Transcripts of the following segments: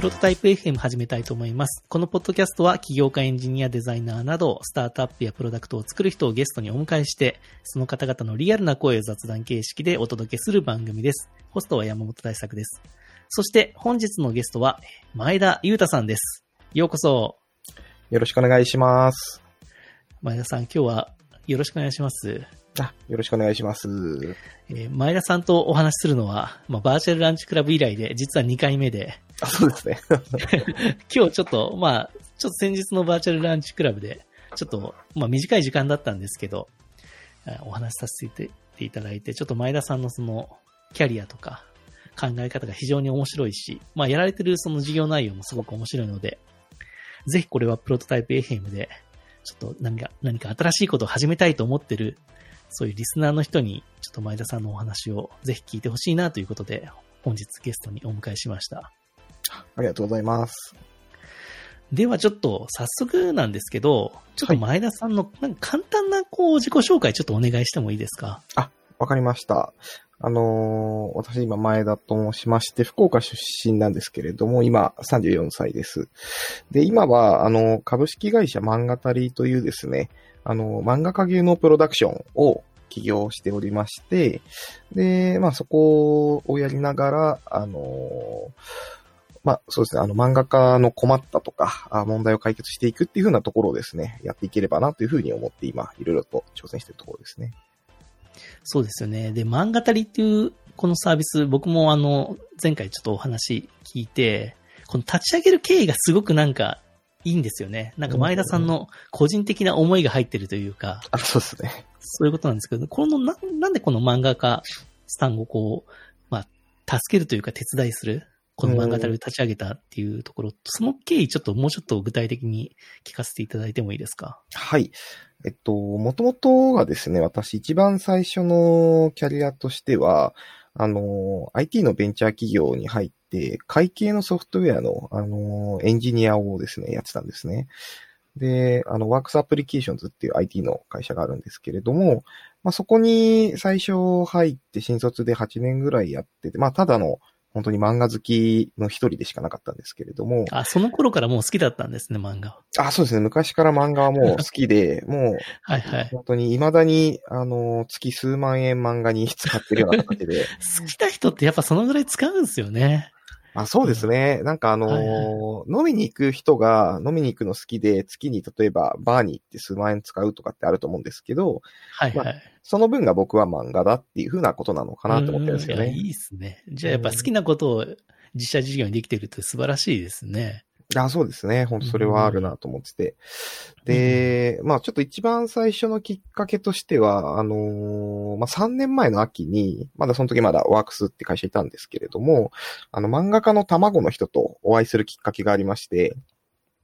プロトタイプ FM 始めたいと思います。このポッドキャストは起業家エンジニアデザイナーなど、スタートアップやプロダクトを作る人をゲストにお迎えして、その方々のリアルな声を雑談形式でお届けする番組です。ホストは山本大作です。そして本日のゲストは前田裕太さんです。ようこそ。よろしくお願いします。前田さん、今日はよろしくお願いします。あ、よろしくお願いします。えー前田さんとお話しするのは、まあ、バーチャルランチクラブ以来で、実は2回目で、あ、そうですね。今日ちょっと、まあ、ちょっと先日のバーチャルランチクラブで、ちょっと、まあ短い時間だったんですけど、あお話しさせていただいて、ちょっと前田さんのその、キャリアとか、考え方が非常に面白いし、まあやられてるその事業内容もすごく面白いので、ぜひこれはプロトタイプ FM で、ちょっと何か、何か新しいことを始めたいと思ってる、そういうリスナーの人に、ちょっと前田さんのお話をぜひ聞いてほしいなということで、本日ゲストにお迎えしました。ありがとうございます。ではちょっと早速なんですけど、ちょっと前田さんのなんか簡単なこう自己紹介ちょっとお願いしてもいいですか？わかりました。あのー私今前田と申しまして、福岡出身なんですけれども、今34歳です。で、今は、あの、株式会社漫画たりというですね、あの、漫画家芸能プロダクションを起業しておりまして、で、まあそこをやりながら、あのーまあそうですね、あの漫画家の困ったとか、あ問題を解決していくっていう風なところをですね、やっていければなというふうに思って今、いろいろと挑戦しているところですね。そうですよね。で、漫画たりっていうこのサービス、僕もあの、前回ちょっとお話聞いて、この立ち上げる経緯がすごくなんかいいんですよね。なんか前田さんの個人的な思いが入ってるというか、あ、そうですね。そういうことなんですけど、このな、なんでこの漫画家さんをこう、まあ、助けるというか手伝いする、この漫画たりを立ち上げたっていうところ、その経緯ちょっともうちょっと具体的に聞かせていただいてもいいですか？はい。えっと、もともとがですね、私一番最初のキャリアとしては、あの、IT のベンチャー企業に入って、会計のソフトウェアの、あの、エンジニアをですね、やってたんですね。で、あの、ワークスアプリケーションズっていう IT の会社があるんですけれども、まあ、そこに最初入って新卒で8年ぐらいやってて、まあ、ただの本当に漫画好きの一人でしかなかったんですけれども、あ、その頃からもう好きだったんですね、漫画は。あ、そうですね。昔から漫画はもう好きで、もう はいはい。本当に未だに、あの、月数万円漫画に使ってるような形で。好きな人ってやっぱそのぐらい使うんですよね。あそうですね。なんかあのーはい飲みに行く人が飲みに行くの好きで、月に例えばバーに行って数万円使うとかってあると思うんですけど、はいはい。その分が僕は漫画だっていうふうなことなのかなと思ってるんですよね。いいですね。じゃあやっぱ好きなことを自社事業にできてるって素晴らしいですね。あ、そうですね。本当それはあるなと思ってて。で、まあちょっと一番最初のきっかけとしては、あのーまあ3年前の秋に、まだその時まだワークスって会社いたんですけれども、あの漫画家の卵の人とお会いするきっかけがありまして、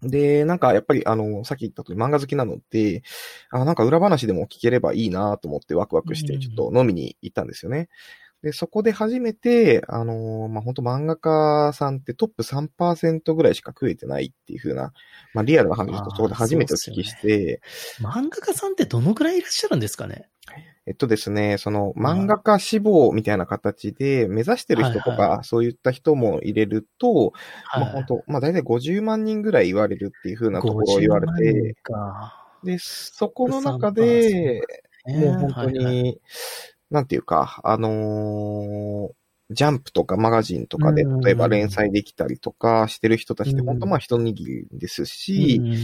で、なんかやっぱりあの、さっき言った通り漫画好きなので、あ、なんか裏話でも聞ければいいなと思ってワクワクしてちょっと飲みに行ったんですよね。で、そこで初めて、あのーまあ、本当漫画家さんってトップ3%ぐらいしか食えてないっていう風な、まあ、リアルな話とそこで初めてお聞きして、漫画家さんってどのぐらいいらっしゃるんですかね？えっとですね、その漫画家志望みたいな形で目指してる人とはいか、そういった人も入れると、はい。まあ本当、まあ大体50万人ぐらい言われるっていう風なところを言われ50万て。で、そこの中で、もう本当に、なんていうか、あのージャンプとかマガジンとかで、うん。例えば連載できたりとかしてる人たちってうん。本当まあ一握りですし、うん。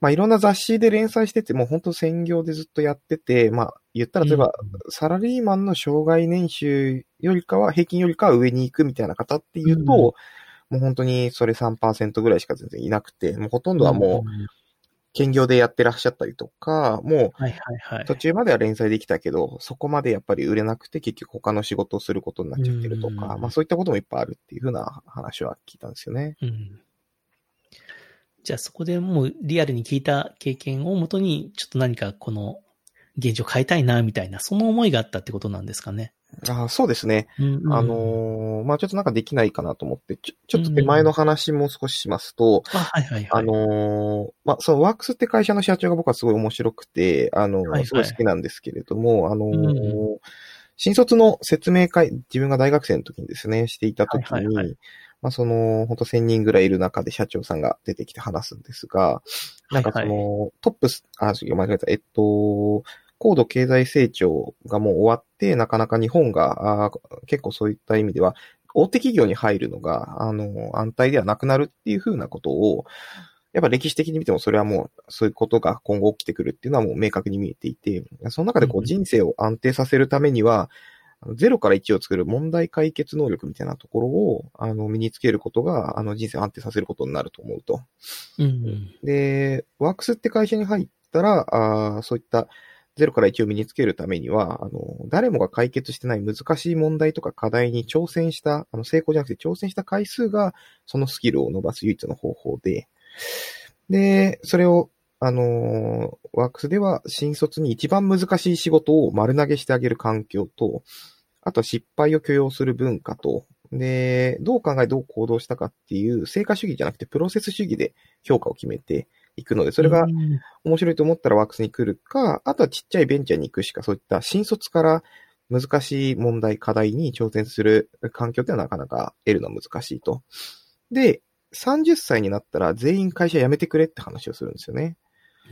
まあいろんな雑誌で連載してても本当専業でずっとやってて、まあ言ったら例えば、サラリーマンの障害年収よりかは、平均よりかは上に行くみたいな方っていうと、うん。もう本当にそれ3%ぐらいしか全然いなくて、もうほとんどはもう、ん兼業でやってらっしゃったりとか、も。う途中までは連載できたけど、そこまでやっぱり売れなくて結局他の仕事をすることになっちゃってるとか、うんまあそういったこともいっぱいあるっていうふうな話は聞いたんですよね。うんじゃあそこでもうリアルに聞いた経験をもとに、ちょっと何かこの現状変えたいな、みたいな、その思いがあったってことなんですかね。あそうですね。うんうん。あのーまあちょっとなんかできないかなと思って、ちょちょっと手前の話も少ししますと、あ、はいはいはい。あのーまあ、そのワークスって会社の社長が僕はすごい面白くて、あのーはいはい。すごい好きなんですけれども、あのーうん新卒の説明会、自分が大学生の時にですね、していた時に、はいはいはい。まあその、本当1000人ぐらいいる中で社長さんが出てきて話すんですが、なんかその、はいはトップス、あ、間違えた、えっと、高度経済成長がもう終わって、なかなか日本が、結構そういった意味では、大手企業に入るのが、あの、安泰ではなくなるっていうふうなことを、やっぱ歴史的に見てもそれはもう、そういうことが今後起きてくるっていうのはもう明確に見えていて、その中でこううん人生を安定させるためには、あの0から1を作る問題解決能力みたいなところを、あの、身につけることが、あの、人生を安定させることになると思うと。うんうん。で、ワークスって会社に入ったら、あーそういった0から1を身につけるためには、あの、誰もが解決してない難しい問題とか課題に挑戦した、あの、成功じゃなくて挑戦した回数が、そのスキルを伸ばす唯一の方法で、で、それを、あのワークスでは新卒に一番難しい仕事を丸投げしてあげる環境と、あとは失敗を許容する文化と、で、どう考えどう行動したかっていう成果主義じゃなくてプロセス主義で評価を決めていくので、それがうん面白いと思ったらワークスに来るか、あとはちっちゃいベンチャーに行くしか、そういった新卒から難しい問題、課題に挑戦する環境ってのはなかなか得るのは難しいと。で、30歳になったら全員会社辞めてくれって話をするんですよね。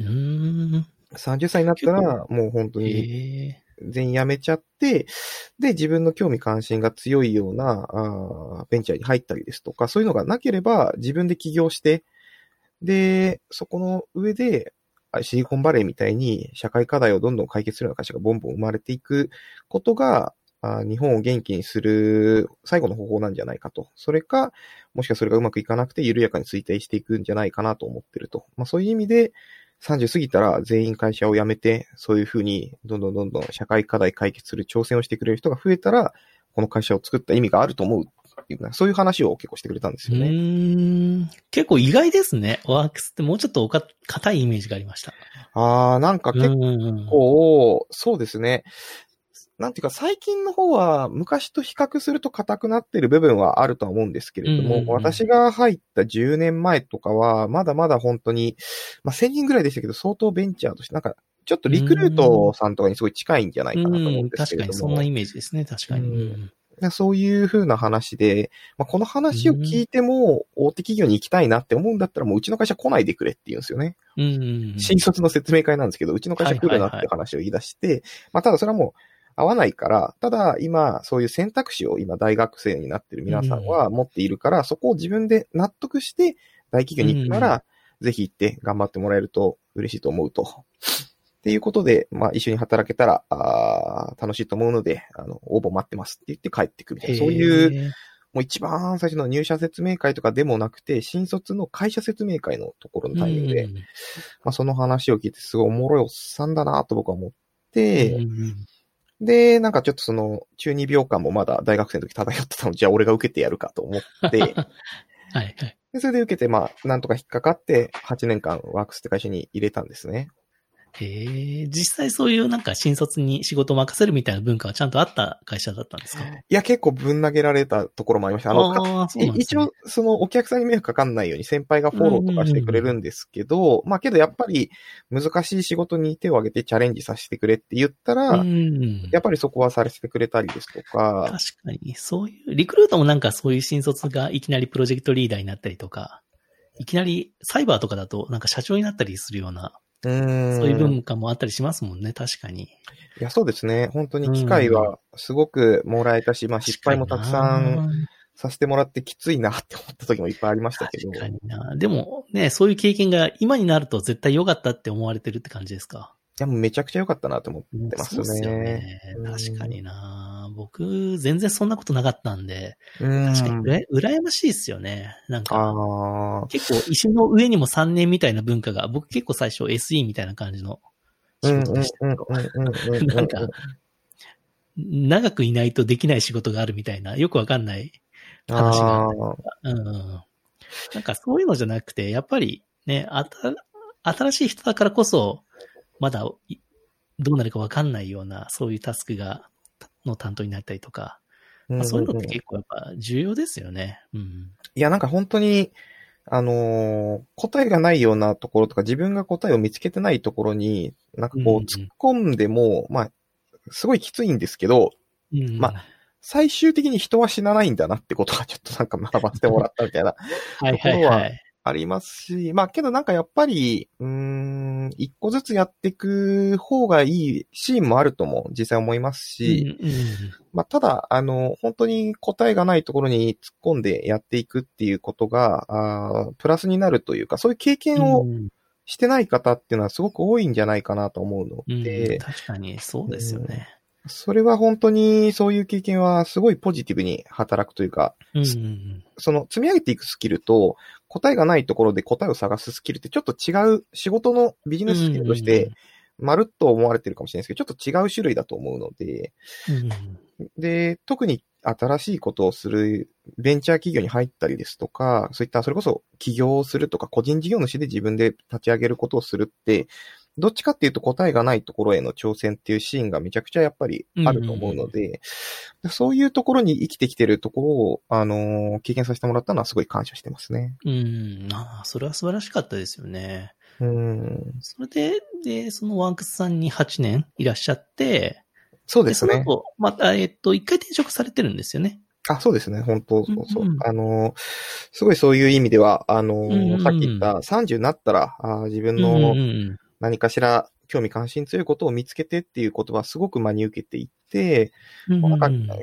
うーん。30歳になったら、もう本当に。全員辞めちゃって、で、自分の興味関心が強いような、あーベンチャーに入ったりですとか、そういうのがなければ、自分で起業して、で、そこの上で、シリコンバレーみたいに社会課題をどんどん解決するような会社がボンボン生まれていくことが、日本を元気にする最後の方法なんじゃないかと。それか、もしかそれがうまくいかなくて緩やかに衰退していくんじゃないかなと思ってると。まあそういう意味で、30過ぎたら全員会社を辞めて、そういうふうにどんどんどんどん社会課題解決する挑戦をしてくれる人が増えたら、この会社を作った意味があると思うっていうねそういう話を結構してくれたんですうよね。結構意外ですね。ワークスってもうちょっとおか硬いイメージがありました。あー、なんか結構、そうですね。なんていうか、最近の方は昔と比較すると硬くなってる部分はあるとは思うんですけれども、うんうんうん私が入った10年前とかは、まだまだ本当に、まあ、1000人ぐらいでしたけど、相当ベンチャーとして、なんか、ちょっとリクルートさんとかにすごい近いんじゃないかなと思うんですけれども。確かにそんなイメージですね。確かに。うんそういう風な話で、まあ、この話を聞いても、大手企業に行きたいなって思うんだったら、もううちの会社来ないでくれって言うんですよね。うんうんうん。新卒の説明会なんですけど、うちの会社来るなって話を言い出して、まあ、ただそれはもう合わないから、ただ今、そういう選択肢を今大学生になってる皆さんは持っているから、そこを自分で納得して、大企業に行くなら、ぜひ行って頑張ってもらえると嬉しいと思うと。っていうことで、まあ一緒に働けたら、あー楽しいと思うので、あの、応募待ってますって言って帰ってくるみたいな。そういう、う。もう一番最初の入社説明会とかでもなくて、新卒の会社説明会のところのタイミングで、うんまあその話を聞いてすごいおもろいおっさんだなと僕は思って、で、なんかちょっとその中二病感もまだ大学生の時漂ってたので、じゃあ俺が受けてやるかと思って、はいはい。でそれで受けて、まあ、なんとか引っかかって、8年間ワークスって会社に入れたんですね。へえ、実際そういうなんか新卒に仕事を任せるみたいな文化がちゃんとあった会社だったんですか？いや、結構ぶん投げられたところもありました。あの、あね。一応、そのお客さんに迷惑かかんないように先輩がフォローとかしてくれるんですけど、まあけどやっぱり難しい仕事に手を挙げてチャレンジさせてくれって言ったら、うん。やっぱりそこはさせてくれたりですとか、確かに、そういう、リクルートもなんかそういう新卒がいきなりプロジェクトリーダーになったりとか、いきなりサイバーとかだとなんか社長になったりするような、うーん。そういう文化もあったりしますもんね、確かに。いや、そうですね。本当に機会はすごくもらえたし、まあ失敗もたくさんさせてもらってきついなって思った時もいっぱいありましたけど。確かにな。でもね、そういう経験が今になると絶対良かったって思われてるって感じですか？いや、もうめちゃくちゃ良かったなと思ってますそうっすよね。ねうん。確かにな。僕、全然そんなことなかったんで、うん。確かにうら羨ましいですよね。なんか。結構石の上にも3年みたいな文化が、僕結構最初 SE みたいな感じの仕事でしたなんか、長くいないとできない仕事があるみたいな、よくわかんない話があうん。なんかそういうのじゃなくて、やっぱりね、あた、新しい人だからこそ、まだいどうなるかわかんないような、そういうタスクが、の担当になったりとか、ーまあ、そういうのっんんて結構やっぱ重要ですよね。うん。いや、なんか本当に、あのー答えがないようなところとか、自分が答えを見つけてないところに、なんかこう、うんうん突っ込んでも、まあ、すごいきついんですけど、うん、ま最終的に人は死なないんだなってことがちょっとなんか学ばせてもらったみたいな はいはいはい。ありますし、まあけどなんかやっぱり、うーん、一個ずつやっていく方がいいシーンもあるとも実際思いますし、うんうんまあただ、あの、本当に答えがないところに突っ込んでやっていくっていうことが、あープラスになるというか、そういう経験をうんしてない方っていうのはすごく多いんじゃないかなと思うのうんで、確かにそうですよね。それは本当にそういう経験はすごいポジティブに働くというか、うんうん。その積み上げていくスキルと答えがないところで答えを探すスキルってちょっと違う仕事のビジネススキルとして、まるっと思われてるかもしれないですけど、ちょっと違う種類だと思うので、うん。で、特に新しいことをするベンチャー企業に入ったりですとか、そういったそれこそ起業をするとか、個人事業主で自分で立ち上げることをするって、どっちかっていうと答えがないところへの挑戦っていうシーンがめちゃくちゃやっぱりあると思うので、そういうところに生きてきてるところを、あのー経験させてもらったのはすごい感謝してますね。うん。ああ、それは素晴らしかったですよね。うん。それで、で、そのワンクスさんに8年いらっしゃって、そうですね。その後、また、えっと、一回転職されてるんですよね。あ、そうですね。本当そうそう。うんうんあのー、すごいそういう意味では、あのーうんうんさっき言った30になったら、あー自分の、うんうん何かしら興味関心強いことを見つけてっていう言葉はすごく真に受けていて、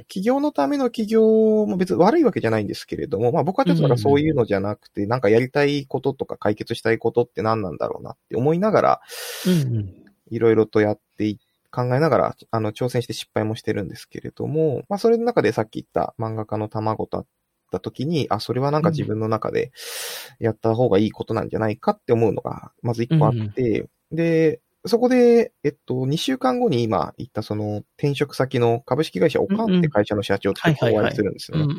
企業のための企業も別に悪いわけじゃないんですけれども、まあ僕はちょっとなんかそういうのじゃなくて、なんかやりたいこととか解決したいことって何なんだろうなって思いながら、うんうん。いろいろとやってい考えながら、あの、挑戦して失敗もしてるんですけれども、まあそれの中でさっき言った漫画家の卵だった時に、あ、それはなんか自分の中でやった方がいいことなんじゃないかって思うのが、まず一個あって、で、そこで、えっと、2週間後に今言ったその転職先の株式会社オカンって会社の社長とお会いするんですよね。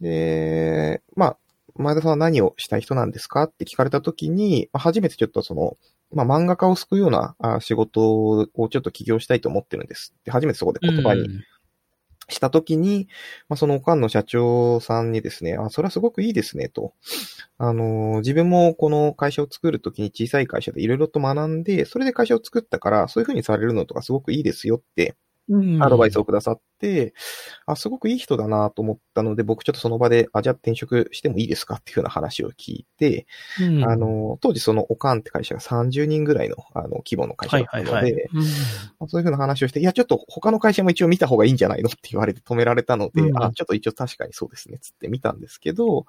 で、まあ、前田さんは何をしたい人なんですかって聞かれたときに、まあ初めてちょっとその、まあ漫画家を救うようなあ仕事をちょっと起業したいと思ってるんですって初めてそこで言葉にうんしたときに、まあそのおかんの社長さんにですね、あ、それはすごくいいですねと。あの、自分もこの会社を作るときに小さい会社でいろいろと学んで、それで会社を作ったから、そういうふうにされるのとかすごくいいですよってアドバイスをくださって、あ、すごくいい人だなと思ったので、僕ちょっとその場で、あ、じゃあ転職してもいいですかっていうふうな話を聞いて、うん。あの、当時そのオカンって会社が30人ぐらいの、あの、規模の会社はいだったので、はいはい。うん。まあそういうふうな話をして、いや、ちょっと他の会社も一応見た方がいいんじゃないのって言われて止められたので、うん。あ、ちょっと一応確かにそうですね、つって見たんですけど、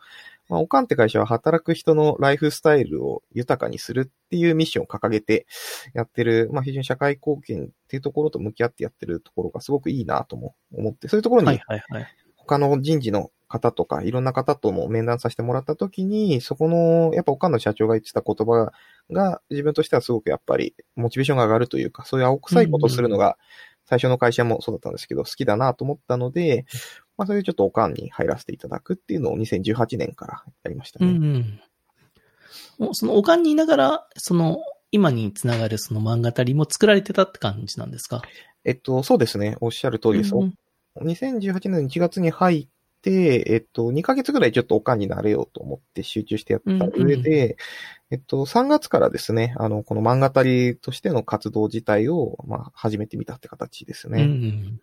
まあ、オカンって会社は働く人のライフスタイルを豊かにするっていうミッションを掲げてやってる、まあ、非常に社会貢献っていうところと向き合ってやってるところがすごくいいなとも思って、そういうところはいに。他の人事の方とか、いろんな方とも面談させてもらったときに、そこの、やっぱ他の社長が言ってた言葉が、自分としてはすごくやっぱり、モチベーションが上がるというか、そういう青臭いことをするのが、最初の会社もそうだったんですけど、好きだなと思ったので、まあ、そういうちょっとおかんに入らせていただくっていうのを2018年からやりましたね。うんうん。そのおかんにいながら、その、今につながるその漫画たりも作られてたって感じなんですか？えっと、そうですね。おっしゃる通りです。うん2018年1月に入って、えっと、2ヶ月ぐらいちょっとおかんになれようと思って集中してやった上で、えっと、3月からですね、あの、この漫画たりとしての活動自体を、まあ、始めてみたって形ですうんうね。ん。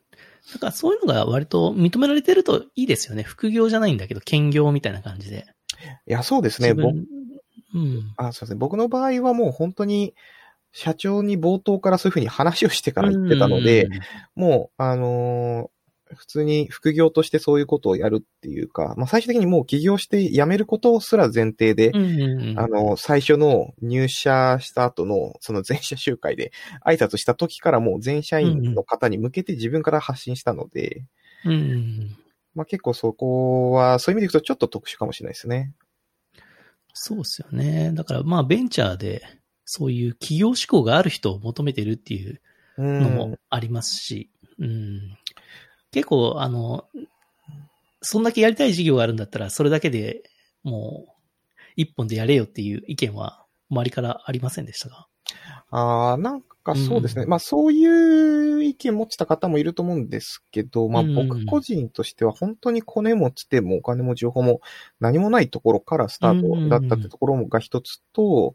だからそういうのが割と認められてるといいですよね。副業じゃないんだけど、兼業みたいな感じで。いや、そうですね。僕、うん。あ、すいません。僕の場合はもう本当に、社長に冒頭からそういうふうに話をしてから言ってたので、うんもう、あのー普通に副業としてそういうことをやるっていうか、まあ最終的にもう起業して辞めることすら前提で、うんうんうんあの、最初の入社した後の、その全社集会で挨拶した時からもう全社員の方に向けて自分から発信したので、うんうん。まあ結構そこは、そういう意味でいくとちょっと特殊かもしれないですね。そうですよね。だからまあベンチャーでそういう企業志向がある人を求めてるっていううのもん。ありますし、うん、結構あの、そんだけやりたい事業があるんだったらそれだけでもう一本でやれよっていう意見は周りからありませんでしたが。ああ、なんかそうですね。うんまあそういう意見持ってた方もいると思うんですけど、まあうん僕個人としては本当にコネもつてもお金も情報も何もないところからスタートだったってところが一つと、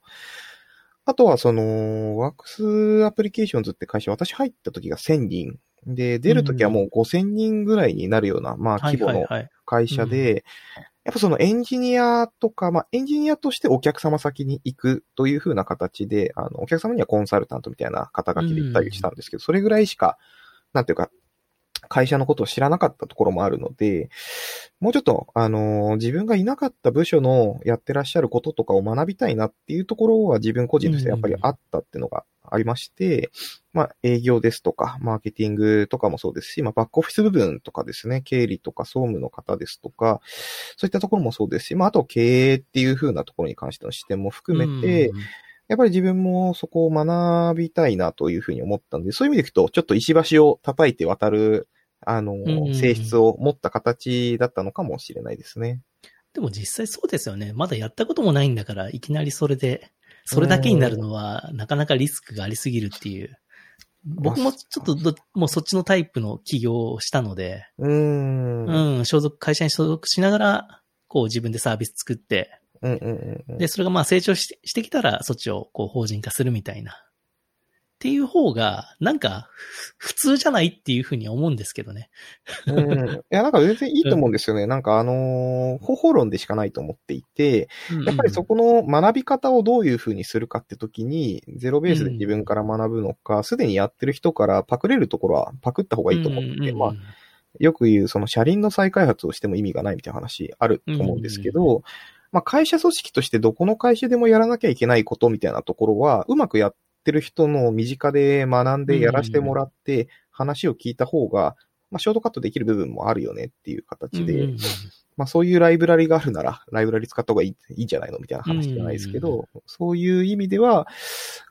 あとはその、ワークスアプリケーションズって会社、私入った時が1000人で、出るときはもう5000人ぐらいになるような、まあ規模の。会社で、やっぱそのエンジニアとか、まあエンジニアとしてお客様先に行くという風な形で、あの、お客様にはコンサルタントみたいな肩書きで行ったりしたんですけど、それぐらいしか、なんていうか、会社のことを知らなかったところもあるので、もうちょっと、あのー自分がいなかった部署のやってらっしゃることとかを学びたいなっていうところは自分個人としてやっぱりあったっていうのがありまして、まあ営業ですとか、マーケティングとかもそうですし、まあバックオフィス部分とかですね、経理とか総務の方ですとか、そういったところもそうですし、まああと経営っていう風なところに関しての視点も含めて、うんやっぱり自分もそこを学びたいなというふうに思ったんで、そういう意味でいくと、ちょっと石橋を叩いて渡る、あの、ん性質を持った形だったのかもしれないですね。でも実際そうですよね。まだやったこともないんだから、いきなりそれで、それだけになるのは、なかなかリスクがありすぎるっていう。僕もちょっとど、もうそっちのタイプの起業をしたので、うーん。うんうん、所属、会社に所属しながら、こう自分でサービス作って、うんうんうん。で、それがまあ成長してしてきたら、そっちをこう法人化するみたいな。っていう方が、なんか、ふ普通じゃないっていうふうには思うんですけどね。うん。いや、なんか全然いいと思うんですよね。なんかあのー方法論でしかないと思っていて、やっぱりそこの学び方をどういうふうにするかって時に、ゼロベースで自分から学ぶのか、すでにやってる人からパクれるところはパクった方がいいと思ってて、まあ、よく言う、その車輪の再開発をしても意味がないみたいな話あると思うんですけど、まあ会社組織としてどこの会社でもやらなきゃいけないことみたいなところは、うまくやってる人の身近で学んでやらせてもらって、話を聞いた方が、まあショートカットできる部分もあるよねっていう形で、まあそういうライブラリがあるなら、ライブラリ使った方がいいいいんじゃないのみたいな話じゃないですけど、そういう意味では、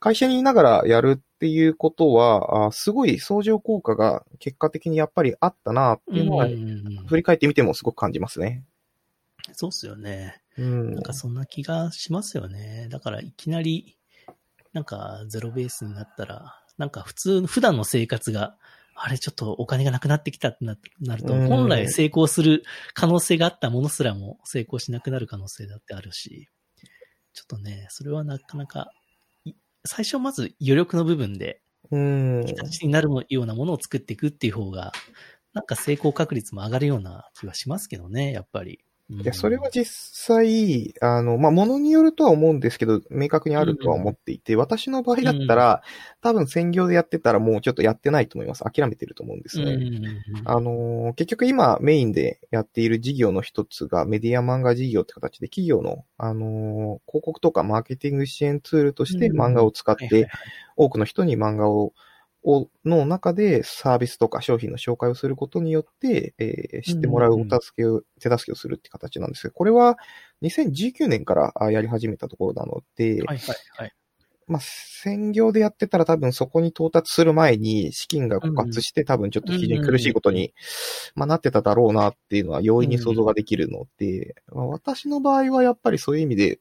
会社にいながらやるっていうことは、あすごい相乗効果が結果的にやっぱりあったなっていうのは、振り返ってみてもすごく感じますね。そうっすよね。うんなん。かそんな気がしますよね。だからいきなり、なんかゼロベースになったら、なんか普通、普段の生活が、あれちょっとお金がなくなってきたってななると、うん本来成功する可能性があったものすらも成功しなくなる可能性だってあるし、ちょっとね、それはなかなか、い最初まず余力の部分で、うん。形になるようなものを作っていくっていう方が、なんか成功確率も上がるような気はしますけどね、やっぱり。うん。いや、それは実際、あの、まあ、ものによるとは思うんですけど、明確にあるとは思っていて、私の場合だったら、多分専業でやってたらもうちょっとやってないと思います。諦めてると思うんですね。あのー結局今メインでやっている事業の一つがメディア漫画事業って形で企業の、あのー広告とかマーケティング支援ツールとして漫画を使って多くの人に漫画を、をの中でサービスとか商品の紹介をすることによって、えー知ってもらうお助けを、手助けをするって形なんですけど、これは2019年からあやり始めたところなので、はいはいはい。まあ、専業でやってたら多分そこに到達する前に資金が枯渇して多分ちょっと非常に苦しいことに、まあ、なってただろうなっていうのは容易に想像ができるので、まあ私の場合はやっぱりそういう意味で、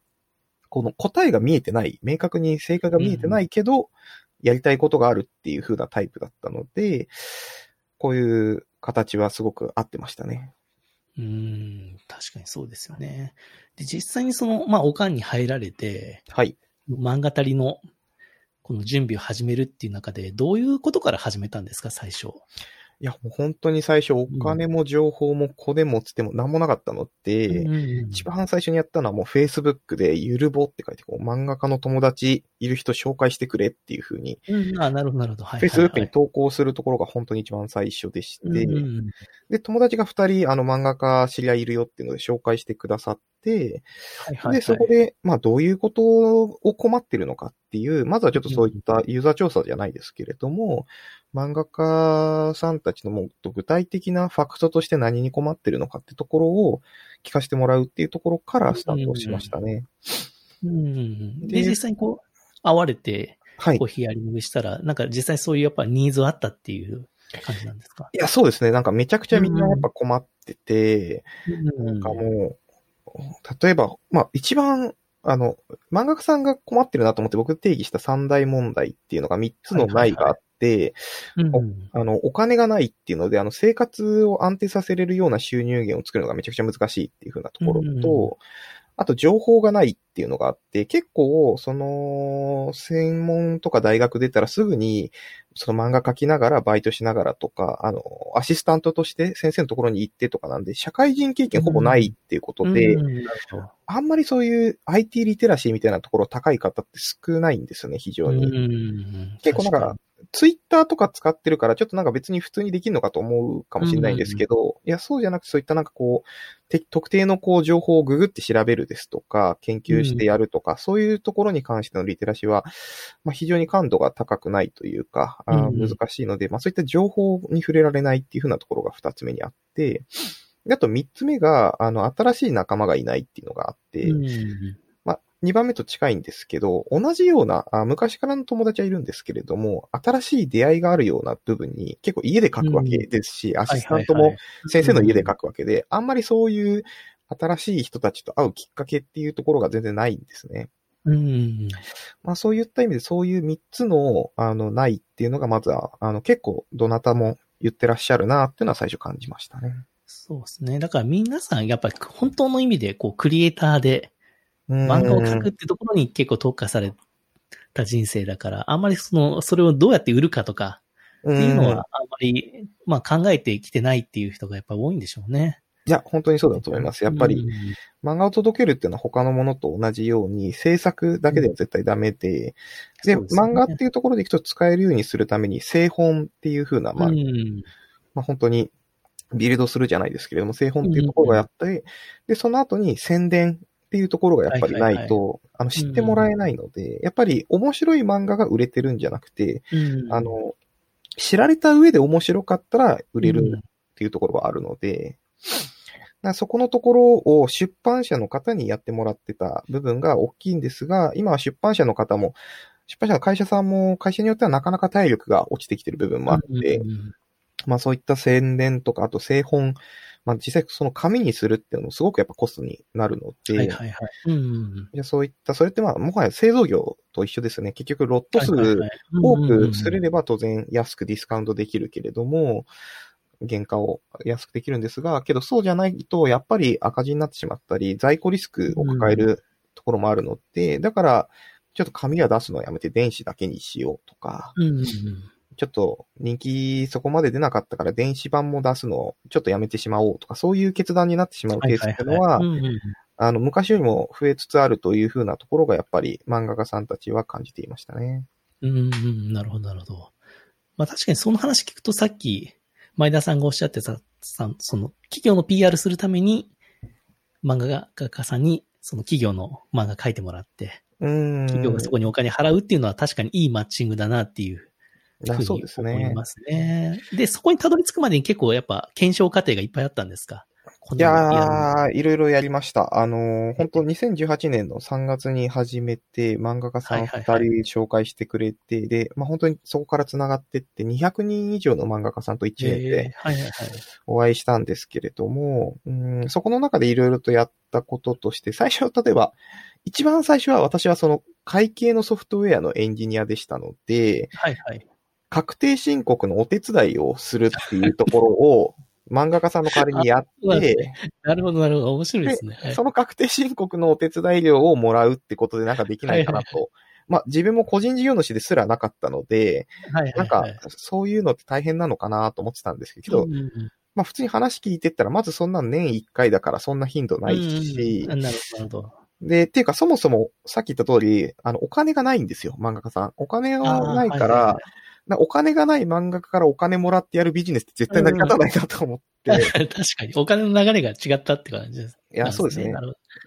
この答えが見えてない、明確に正解が見えてないけど、やりたいことがあるっていう風なタイプだったので、こういう形はすごく合ってましたね。うーん、確かにそうですよね。で、実際にその、まあ、おかんに入られて、はい。漫画たりの、この準備を始めるっていう中で、どういうことから始めたんですか、最初？いや、もう本当に最初お金も情報もコネもつっても何もなかったので、一番最初にやったのはもう Facebook でゆるぼって書いて、こう漫画家の友達いる人紹介してくれっていう風に、うん、あ、なるほど、なるほど。はい。Facebook に投稿するところが本当に一番最初でして、うんうんで、友達が二人あの漫画家知り合いいるよっていうので紹介してくださって、はいはいはいで、そこで、まあどういうことを困ってるのかっていう、まずはちょっとそういったユーザー調査じゃないですけれども、漫画家さんたちのもっと具体的なファクトとして何に困ってるのかってところを聞かせてもらうっていうところからスタートをしましたね。うんうんうんでで、実際にこう、会われて、はいこう。ヒアリングしたら、なんか実際そういうやっぱニーズはあったっていう感じなんですか？いや、そうですね。なんかめちゃくちゃみんなやっぱ困ってて、ななんかもう、例えば、まあ一番、あの、漫画家さんが困ってるなと思って僕定義した三大問題っていうのが3つのないがあって、あの、お金がないっていうので、あの、生活を安定させれるような収入源を作るのがめちゃくちゃ難しいっていう風なところと、うんあと情報がないっていうのがあって、結構、その、専門とか大学出たらすぐに、その漫画描きながら、バイトしながらとか、あの、アシスタントとして先生のところに行ってとかなんで、社会人経験ほぼないっていうことで、あんまりそういう IT リテラシーみたいなところ高い方って少ないんですよね、非常に。うん結構なんか、ツイッターとか使ってるから、ちょっとなんか別に普通にできるのかと思うかもしれないんですけど、いや、そうじゃなくてそういったなんかこう、て特定のこう情報をググって調べるですとか、研究してやるとか、そういうところに関してのリテラシーは、まあ非常に感度が高くないというか、あ難しいので、まあそういった情報に触れられないっていうふうなところが二つ目にあって、であと三つ目が、あの、新しい仲間がいないっていうのがあって、うんまあ、2番目と近いんですけど、同じようなあ、昔からの友達はいるんですけれども、新しい出会いがあるような部分に結構家で書くわけですし、アシスタントも先生の家で書くわけで、あんまりそういう新しい人たちと会うきっかけっていうところが全然ないんですね。うん。まあそういった意味でそういう3つの、あの、ないっていうのがまずは、あの、結構どなたも言ってらっしゃるなっていうのは最初感じましたね。そうですね。だから皆さん、やっぱり本当の意味で、こう、クリエイターで漫画を描くってところに結構特化された人生だから、あんまりその、それをどうやって売るかとかっっていうのは、あんまり、まあ考えてきてないっていう人がやっぱ多いんでしょうね。いや、本当にそうだと思います。やっぱり、うん。漫画を届けるっていうのは他のものと同じように、制作だけでは絶対ダメで、で、漫画っていうところでいくと使えるようにするために、製本っていう風な、まあ、うん。まあ本当に、ビルドするじゃないですけれども、製本っていうところがやって、で、その後に宣伝っていうところがやっぱりないと、はいあの、知ってもらえないので、やっぱり面白い漫画が売れてるんじゃなくて、うん。あの、知られた上で面白かったら売れるうん。っていうところがあるので、そこのところを出版社の方にやってもらってた部分が大きいんですが、今は出版社の方も、出版社の会社さんも会社によってはなかなか体力が落ちてきてる部分もあって、うんまあそういった宣伝とか、あと製本、まあ実際その紙にするっていうのもすごくやっぱコストになるので、はいはいはい。うんじゃあそういった、それってまあもはや製造業と一緒ですね。結局ロット数多くすれれば当然安くディスカウントできるけれども、原価を安くできるんですが、けどそうじゃないと、やっぱり赤字になってしまったり、在庫リスクを抱えるところもあるので、だから、ちょっと紙は出すのをやめて電子だけにしようとか、うんうんうんちょっと人気そこまで出なかったから電子版も出すのをちょっとやめてしまおうとか、そういう決断になってしまうケースっていうのは、あの、昔よりも増えつつあるというふうなところがやっぱり漫画家さんたちは感じていましたね。うんうん、なるほど、なるほど。まあ確かにその話聞くとさっき、前田さんがおっしゃってた、さその企業の PR するために、漫画家さんにその企業の漫画書いてもらって。企業がそこにお金払うっていうのは確かにいいマッチングだなっていうふうにあそうですね。思いますね。で、そこにたどり着くまでに結構やっぱ検証過程がいっぱいあったんですか？こいのやー、いろいろやりました。あのー、本当2018年の3月に始めて、漫画家さん2はいはいはい人紹介してくれて、で、まあ本当にそこから繋がってって、200人以上の漫画家さんと1年えーではいはいはい。お会いしたんですけれども、うん、そこの中でいろいろとやったこととして、最初、例えば、一番最初は私はその会計のソフトウェアのエンジニアでしたので、はいはい。確定申告のお手伝いをするっていうところを、漫画家さんの代わりにやっあて、なるほど、なるほど。面白いですね。はいその確定申告のお手伝い料をもらうってことでなんかできないかなと。まあ自分も個人事業主ですらなかったので、はいはいなんかはいそういうのって大変なのかなと思ってたんですけど、うんうんうんまあ普通に話聞いてったら、まずそんな年1回だからそんな頻度ないしなるほど。で、っていうかそもそもさっき言った通り、あの、お金がないんですよ、漫画家さん。お金がないから、はいはいはいなお金がない漫画家からお金もらってやるビジネスって絶対成り立たないなと思って、確かに、お金の流れが違ったって感じです。いや、そうですね。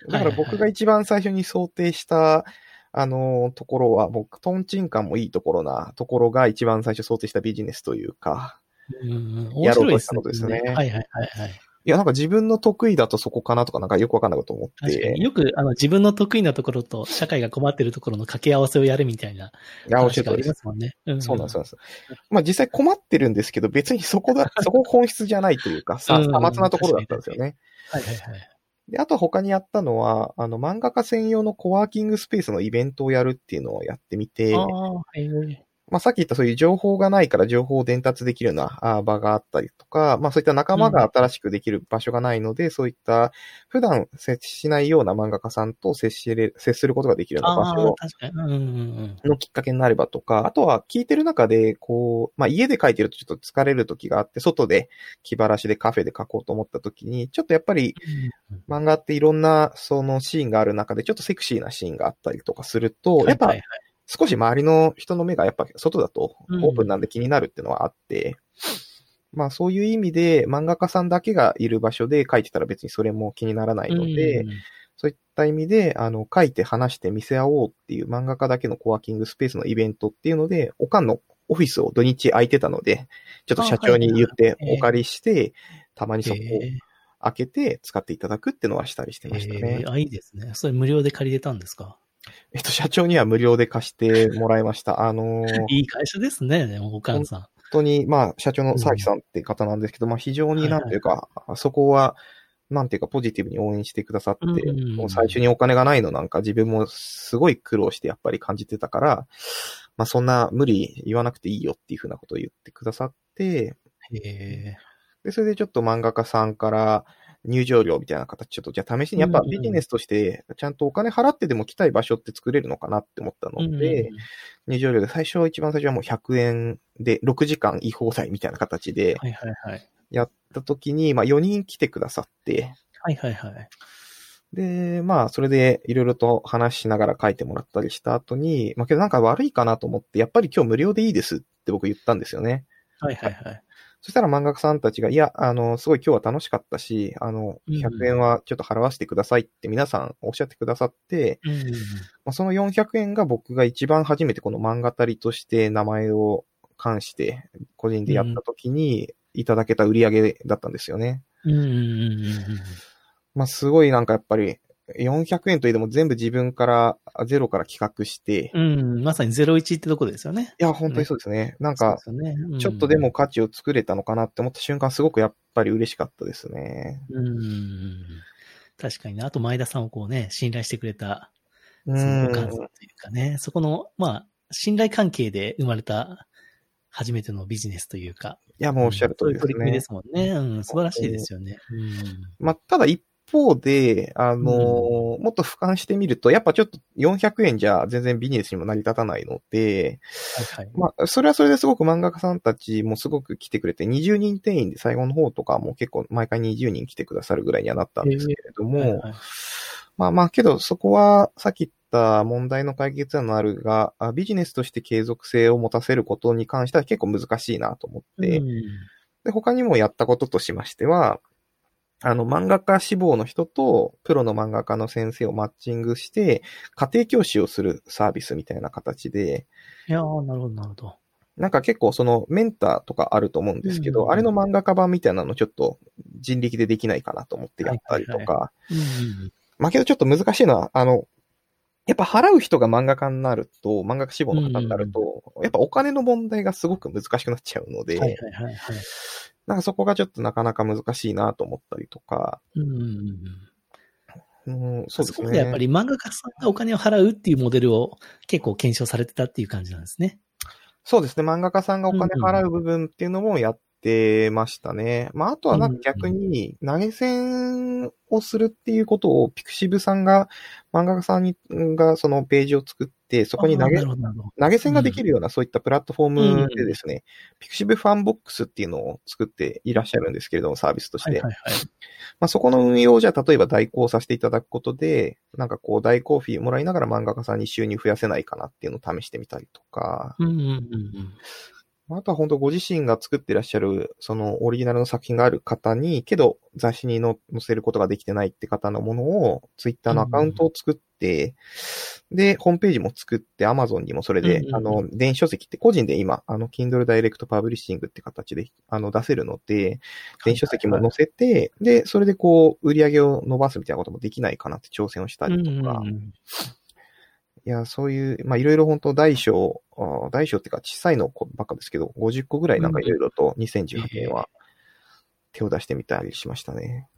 だから僕が一番最初に想定した、あの、ところは、僕、トンチンカンもいいところなところが一番最初想定したビジネスというか、うんやろうとしたことですね。はいはいはいはい。いや、なんか自分の得意だとそこかなとかなんかよくわかんないこと思ってよく、あの、自分の得意なところと社会が困ってるところの掛け合わせをやるみたいないや、おっしありますすもんね。んそうなんです、そうなんです。まあ実際困ってるんですけど、別にそこだ、そこ本質じゃないというか、さ、うんさまつなところだったんですよね。はいはいはい。で、あと他にやったのは、あの、漫画家専用のコワーキングスペースのイベントをやるっていうのをやってみて、ああ、はいはい。まあ、さっき言ったそういう情報がないから情報を伝達できるようなあ場があったりとか、まあそういった仲間が新しくできる場所がないので、そういった普段接しないような漫画家さんと接しれ、接することができるような場所のきっかけになればとか、あとは聞いてる中で、こう、まあ家で書いてるとちょっと疲れる時があって、外で気晴らしでカフェで書こうと思った時に、ちょっとやっぱりうん。漫画っていろんなそのシーンがある中で、ちょっとセクシーなシーンがあったりとかすると、やっぱはいはい少し周りの人の目がやっぱ外だとオうん。ープンなんで気になるっていうのはあって、まあそういう意味で漫画家さんだけがいる場所で書いてたら別にそれも気にならないので、うん。そういった意味で、あの、書いて話して見せ合おうっていう漫画家だけのコワーキングスペースのイベントっていうので、おかんのオフィスを土日空いてたので、ちょっと社長に言ってお借りして、たまにそこをへ開けて使っていただくっていうのはしたりしてえましたね。へえ。あ、いいですね。それ無料で借りれたんですか？えっと、社長には無料で貸してもらいました。あのーいい会社ですね、でもおかんさん。本当に、まあ、社長の沢木さんって方なんですけど、まあ、非常になんていうか、そこは、なんていうか、ポジティブに応援してくださって、うんもう最初にお金がないのなんか自分もすごい苦労してやっぱり感じてたから、まあ、そんな無理言わなくていいよっていうふうなことを言ってくださって、へえ。で、それでちょっと漫画家さんから入場料みたいな形、ちょっとじゃあ試しにやっぱビジネスとして、ちゃんとお金払ってでも来たい場所って作れるのかなって思ったので、入場料で最初、一番最初はもう100円で6時間居放題みたいな形で。やった時に、まあ4人来てくださって、はいはいはい。で、まあそれでいろいろと話しながら書いてもらったりした後に、まあけどなんか悪いかなと思って、やっぱり今日無料でいいですって僕言ったんですよね。はいはいはい。そしたら漫画家さんたちが、いや、あの、すごい今日は楽しかったし、あの、うん。100円はちょっと払わせてくださいって皆さんおっしゃってくださって、うん。まあ、その400円が僕が一番初めてこの漫画たりとして名前を関して個人でやった時にいただけた売り上げだったんですよね。うん。うん。うん。うん。まあ、すごいなん。かやっぱり400円といえども全部自分からゼロから企画して、うん。うん、まさに01ってとこですよね。いや、本当にそうですね。なんか、そうですよねうんちょっとでも価値を作れたのかなって思った瞬間すごくやっぱり嬉しかったですね。うん。確かにね。あと前田さんをこうね、信頼してくれた、うそのおん母さんというかね、そこの、まあ、信頼関係で生まれた初めてのビジネスというか。いや、もうおっしゃる通りですねそういう取り組みで。すもんね。うん、素晴らしいですよね。まあ、ただ一方で、あのーもっと俯瞰してみると、やっぱちょっと400円じゃ全然ビジネスにも成り立たないので、うん。はいはい。まあ、それはそれですごく漫画家さんたちもすごく来てくれて、20人定員で最後の方とかも結構毎回20人来てくださるぐらいにはなったんですけれども、はいはいまあまあ、けどそこはさっき言った問題の解決になるが、あビジネスとして継続性を持たせることに関しては結構難しいなと思って、うんで、他にもやったこととしましては、あの、漫画家志望の人と、プロの漫画家の先生をマッチングして、家庭教師をするサービスみたいな形で、いやーなるほど、なるほど。なんか結構そのメンターとかあると思うんですけど、うんあれの漫画家版みたいなのちょっと人力でできないかなと思ってやったりとか、まあけどちょっと難しいのは、あの、やっぱ払う人が漫画家になると、漫画家志望の方になると、やっぱお金の問題がすごく難しくなっちゃうので、はいはいはいはい。なんかそこがちょっとなかなか難しいなと思ったりとか、うんうんうんうん、そうですそこでやっぱね。り漫画家さんがお金を払うっていうモデルを結構検証されてたっていう感じなんですね。そうですね。漫画家さんがお金払う部分っていうのもやってましたね。まあ、あとはなんか逆に投げ銭をするっていうことをピクシブさんが漫画家さんにがそのページを作って、そこに投げ投げ銭ができるようなそういったプラットフォームでですね、 pixivFANBOX っていうのを作っていらっしゃるんですけれども、サービスとして。はいはいはい。まあ、そこの運用をじゃあ例えば代行させていただくことで、なんかこう代行フィーもらいながら漫画家さんに収入増やせないかなっていうのを試してみたりとか、うんうんうんうん。あとは本当ご自身が作ってらっしゃる、そのオリジナルの作品がある方に、けど雑誌にの載せることができてないって方のものを、ツイッターのアカウントを作って、で、ホームページも作って、アマゾンにもそれで、うんうんうん。あの、電子書籍って個人で今、あの、Kindle Direct Publishing って形で、あの、出せるので、電子書籍も載せて、で、それでこう、売り上げを伸ばすみたいなこともできないかなって挑戦をしたりとか、うんうんうん。いや、そういう、まあ、いろいろ本当大小、大小っていうか小さいのばっかですけど、50個ぐらいなんかいろいろと2018年は手を出してみたりしましたね。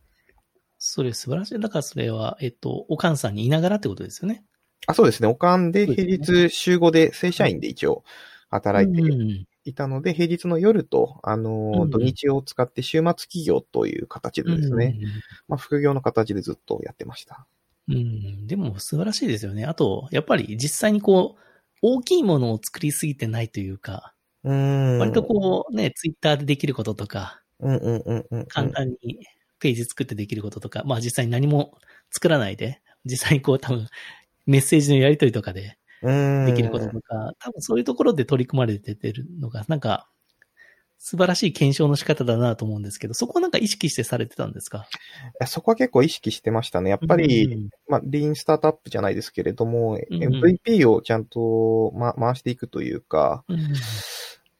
それ素晴らしい。だからそれは、えっと、おかんさんにいながらってことですよね。あ、そうですね。おかんで平日週5で正社員で一応働いてうんいたので、平日の夜と、あの土日を使って週末企業という形でですね、まあ、副業の形でずっとやってました。うん。うん。でも素晴らしいですよね。あと、やっぱり実際にこう、大きいものを作りすぎてないというか、うーん。割とこうね、ツイッターでできることとか、うんうんうんうんうん。簡単にページ作ってできることとか、まあ実際に何も作らないで、実際にこう多分メッセージのやり取りとかでうん。できることとか、多分そういうところで取り組まれててるのが、なんか素晴らしい検証の仕方だなと思うんですけど、そこはなんか意識してされてたんですか？そこは結構意識してましたね。やっぱり、うんまあ、リーンスタートアップじゃないですけれども、うん MVP をちゃんと、ま、回していくというか、うん。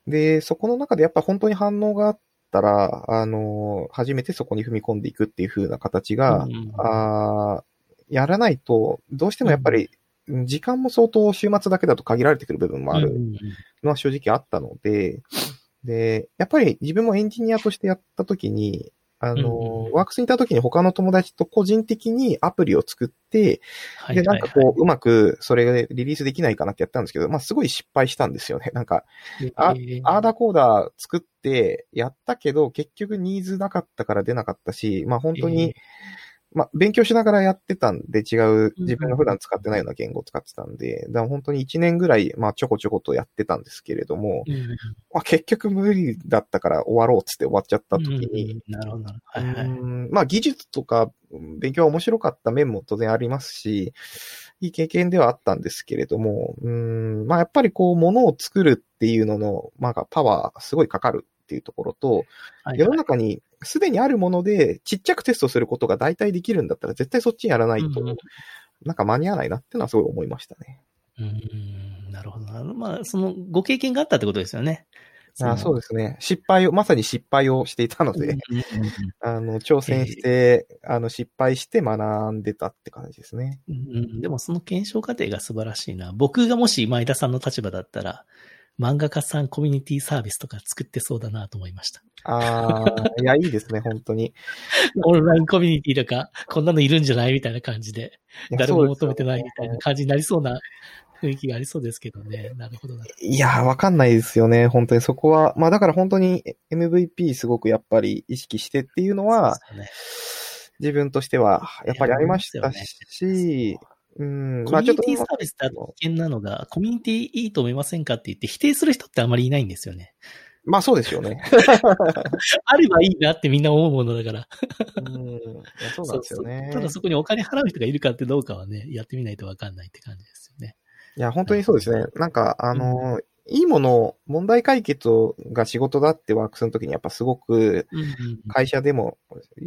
で、そこの中でやっぱ本当に反応があったら、あの、初めてそこに踏み込んでいくっていう風な形が、うんあーやらないと、どうしてもやっぱり、時間も相当週末だけだと限られてくる部分もあるうん。のは正直あったので、で、やっぱり自分もエンジニアとしてやった時に、あの、うんワークスにいた時に他の友達と個人的にアプリを作って、で、ないんかこう、うまくそれがリリースできないかなってやったんですけど、まあすごい失敗したんですよね。なんか、あえー。アーダーコーダー作ってやったけど、結局ニーズなかったから出なかったし、まあ本当に、まあ勉強しながらやってたんで違う、自分が普段使ってないような言語を使ってたんで、だから本当に1年ぐらい、まあちょこちょことやってたんですけれども、うんまあ結局無理だったから終わろうっつって終わっちゃった時に、うんなるほど。はいはい。うんまあ技術とかうん勉強は面白かった面も当然ありますし、いい経験ではあったんですけれども、うん、まあやっぱりこう物を作るっていうのの、まあパワーすごいかかるっていうところと、はい世の中にすでにあるものでちっちゃくテストすることが大体できるんだったら絶対そっちにやらないとなんか間に合わないなっていうのはすごい思いましたね。うん、なるほどな。まあ、その、ご経験があったってことですよね。あそうでですね。失敗を、まさに失敗をしていたので、あの、挑戦して、あの、失敗して学んでたって感じですね。うん、でもその検証過程が素晴らしいな。僕がもし前田さんの立場だったら、漫画家さんコミュニティサービスとか作ってそうだなと思いました。ああ、いや、いいですね、本当に。オンラインコミュニティとか、こんなのいるんじゃないみたいな感じで、誰も求めてないみたいな感じになりそうな雰囲気がありそうですけどね。なるほどな。いや、わかんないですよね、本当にそこは。まあだから本当に MVP すごくやっぱり意識してっていうのは、そうです自分としてはやっぱりありましたし、うん、コミュニティサービスって危険なのが、コミュニティいいと思いませんかって言って否定する人ってあまりいないんですよね。まあそうですよね。あればいいなってみんな思うものだから。うん、そうなんですよね。ただそこにお金払う人がいるかってどうかはね、やってみないとわかんないって感じですよね。いや、本当にそうですね。なんか、あの、いいもの、問題解決が仕事だってワークスの時にやっぱすごく、会社でも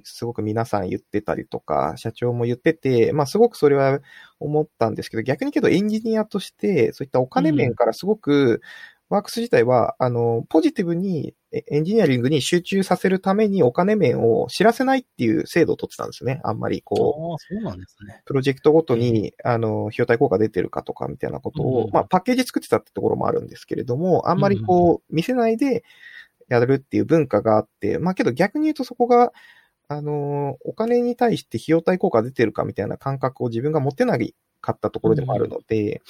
すごく皆さん言ってたりとか、社長も言ってて、まあすごくそれは思ったんですけど、逆にけどエンジニアとして、そういったお金面からすごく、ワークス自体は、あの、ポジティブにえエンジニアリングに集中させるためにお金面を知らせないっていう制度を取ってたんですね。あんまりこう、そうなんですね。プロジェクトごとに、あの、費用対効果出てるかとかみたいなことを、うんまあ、パッケージ作ってたってところもあるんですけれども、あんまりこう、見せないでやるっていう文化があって、まあ、けど逆に言うとそこが、あの、お金に対して費用対効果出てるかみたいな感覚を自分が持ってないかったところでもあるので、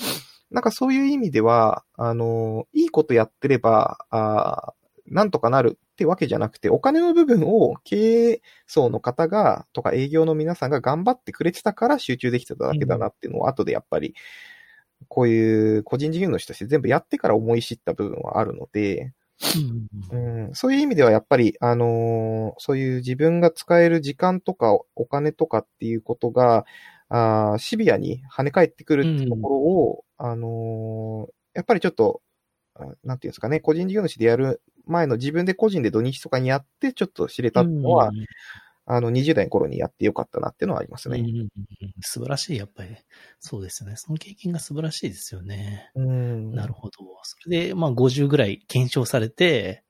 なんかそういう意味では、あの、いいことやってれば、あーなんとかなるってわけじゃなくて、お金の部分を経営層の方が、とか営業の皆さんが頑張ってくれてたから集中できてただけだなっていうのを後でやっぱり、こういう個人事業主として全部やってから思い知った部分はあるので、うん、そういう意味ではやっぱり、あのーそういう自分が使える時間とかお金とかっていうことが、あーシビアに跳ね返ってくるってところを、あのーやっぱりちょっと、あなんていうんですかね、個人事業主でやる前の自分で個人で土日とかにやってちょっと知れたのは、うんあの、20代の頃にやってよかったなっていうのはありますね。うんうんうん素晴らしい、やっぱり。そうですよね。その経験が素晴らしいですよね。うん。なるほど。それで、まあ50ぐらい検証されて、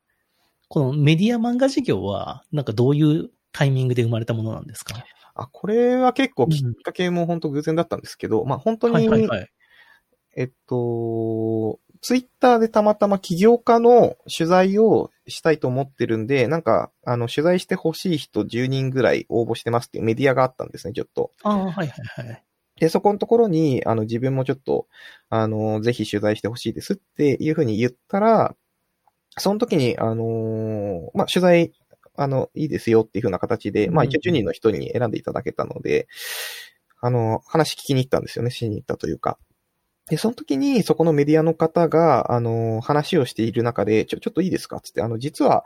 このメディア漫画事業は、なんかどういうタイミングで生まれたものなんですか？あ、これは結構きっかけも本当偶然だったんですけど、まあ本当に、はいはいはい。えっと、ツイッターでたまたま起業家の取材をしたいと思ってるんで、なんか、あの、取材してほしい人10人ぐらい応募してますっていうメディアがあったんですね、ちょっと。ああ、はいはいはい。で、そこのところに、あの、自分もちょっと、あの、ぜひ取材してほしいですっていうふうに言ったら、その時に、あのまあ、取材、あの、いいですよっていうふうな形で、まあ、一応10人の人に選んでいただけたので、あの、話聞きに行ったんですよね、しに行ったというか。で、その時に、そこのメディアの方が、あの、話をしている中で、ちょ、ちょっといいですかつって、あの、実は、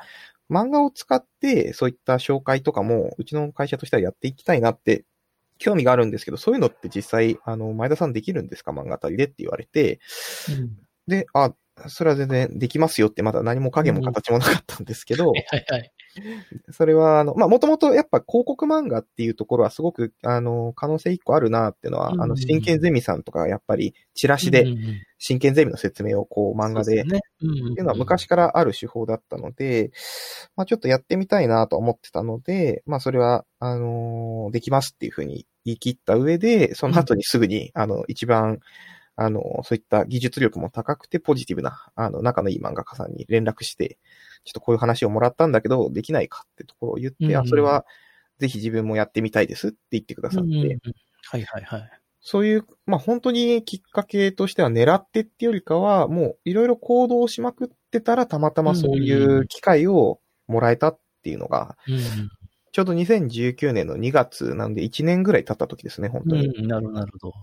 漫画を使って、そういった紹介とかも、うちの会社としてはやっていきたいなって、興味があるんですけど、そういうのって実際、あの、前田さんできるんですか漫画あたりでって言われて、うん、で、あ、それは全然できますよってまだ何も影も形もなかったんですけど、はいはい。それは、あの、まあ、もともとやっぱ広告漫画っていうところはすごく、あの、可能性一個あるなっていうのは、うんあの、真剣ゼミさんとかやっぱり、チラシで、真剣ゼミの説明をこう漫画で、っていうのは昔からある手法だったので、まあ、ちょっとやってみたいなと思ってたので、まあ、それは、あのできますっていうふうに言い切った上で、その後にすぐに、あの、一番、あの、そういった技術力も高くてポジティブな、あの、仲のいい漫画家さんに連絡して、ちょっとこういう話をもらったんだけど、できないかってところを言って、うん、あ、それはぜひ自分もやってみたいですって言ってくださって、うんうん、はいはいはい。そういう、まあ本当にきっかけとしては狙ってってよりかは、もういろいろ行動しまくってたらたまたまそういう機会をもらえたっていうのが、うんうん、ちょうど2019年の2月なんで1年ぐらい経った時ですね、本当に。うん、なるほど、なるほど。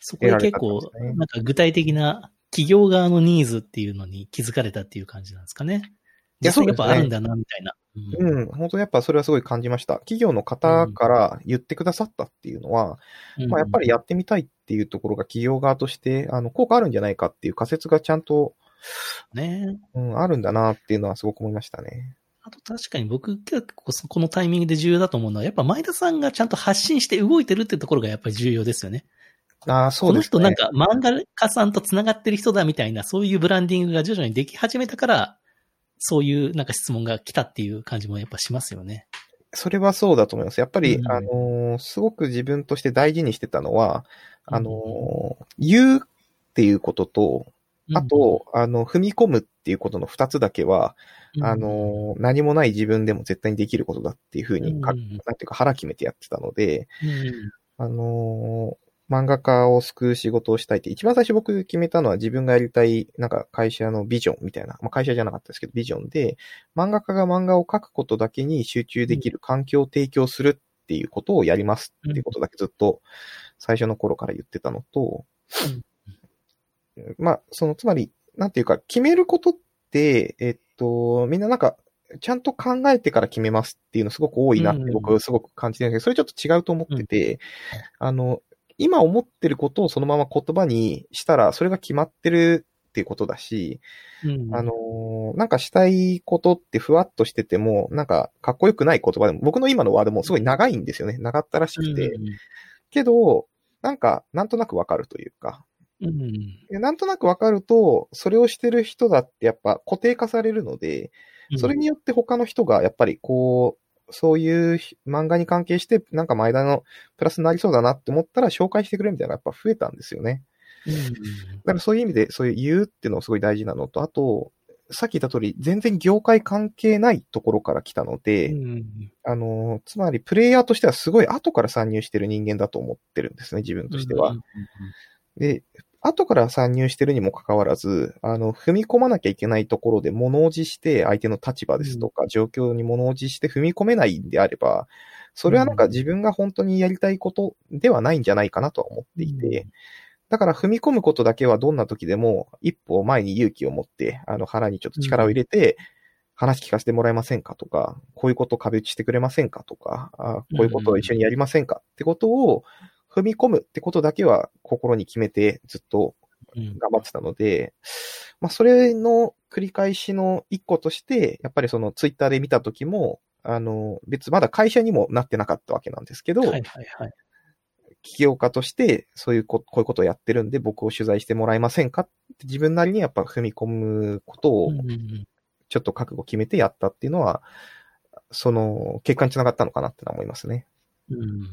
そこで結構、なんか具体的な企業側のニーズっていうのに気づかれたっていう感じなんですかね。いや、そうやっぱあるんだな、みたいな。うん、うん、本当にやっぱそれはすごい感じました。企業の方から言ってくださったっていうのは、うん、まあやっぱりやってみたいっていうところが企業側として、あの、効果あるんじゃないかっていう仮説がちゃんと、ねうん、あるんだなっていうのはすごく思いましたね。あと確かに僕結構このタイミングで重要だと思うのは、やっぱ前田さんがちゃんと発信して動いてるってところがやっぱり重要ですよね。ああ、そうですね。この人なんか漫画家さんと繋がってる人だみたいな、そういうブランディングが徐々にでき始めたから、そういうなんか質問が来たっていう感じもやっぱしますよね。それはそうだと思います。やっぱり、うん、あのー、すごく自分として大事にしてたのは、あのー、言うっていうことと、あと、うん、あの、踏み込むっていうことの二つだけは、うん、あのー、何もない自分でも絶対にできることだっていうふうに、なんていうか腹決めてやってたので、あの漫画家を救う仕事をしたいって、一番最初僕決めたのは自分がやりたい、なんか会社のビジョンみたいな、まあ会社じゃなかったですけど、ビジョンで、漫画家が漫画を描くことだけに集中できる環境を提供するっていうことをやりますっていうことだけずっと最初の頃から言ってたのと、うん、まあ、その、つまり、なんていうか、決めることって、えっと、みんななんか、ちゃんと考えてから決めますっていうのすごく多いなって僕はすごく感じてるんですけど、それちょっと違うと思ってて、あの、今思ってることをそのまま言葉にしたら、それが決まってるっていうことだし、うん、あのー、なんかしたいことってふわっとしてても、なんかかっこよくない言葉でも、僕の今のワードもすごい長いんですよね。長ったらしくて。うん、けど、なんか、なんとなくわかるというか。うん、なんとなくわかると、それをしてる人だってやっぱ固定化されるので、それによって他の人がやっぱりこう、そういう漫画に関係して、なんか前田のプラスになりそうだなって思ったら紹介してくれみたいなのがやっぱ増えたんですよね。うん、だからそういう意味で、そういう言うっていうのがすごい大事なのと、あと、さっき言った通り、全然業界関係ないところから来たので、うん、あの、つまりプレイヤーとしてはすごい後から参入してる人間だと思ってるんですね、自分としては。で、後から参入してるにもかかわらず、あの、踏み込まなきゃいけないところで物おじして相手の立場ですとか、状況に物おじして踏み込めないんであれば、それはなんか自分が本当にやりたいことではないんじゃないかなとは思っていて、だから踏み込むことだけはどんな時でも一歩前に勇気を持って、あの腹にちょっと力を入れて、話聞かせてもらえませんかとか、こういうことを壁打ちしてくれませんかとか、あこういうことを一緒にやりませんかってことを、踏み込むってことだけは心に決めてずっと頑張ってたので、うん、まあそれの繰り返しの一個として、やっぱりそのツイッターで見た時も、あの、別まだ会社にもなってなかったわけなんですけど、はいはいはい。起業家としてそういうこ、こういうことをやってるんで僕を取材してもらえませんかって自分なりにやっぱ踏み込むことをちょっと覚悟決めてやったっていうのは、その結果につながったのかなって思いますね。うん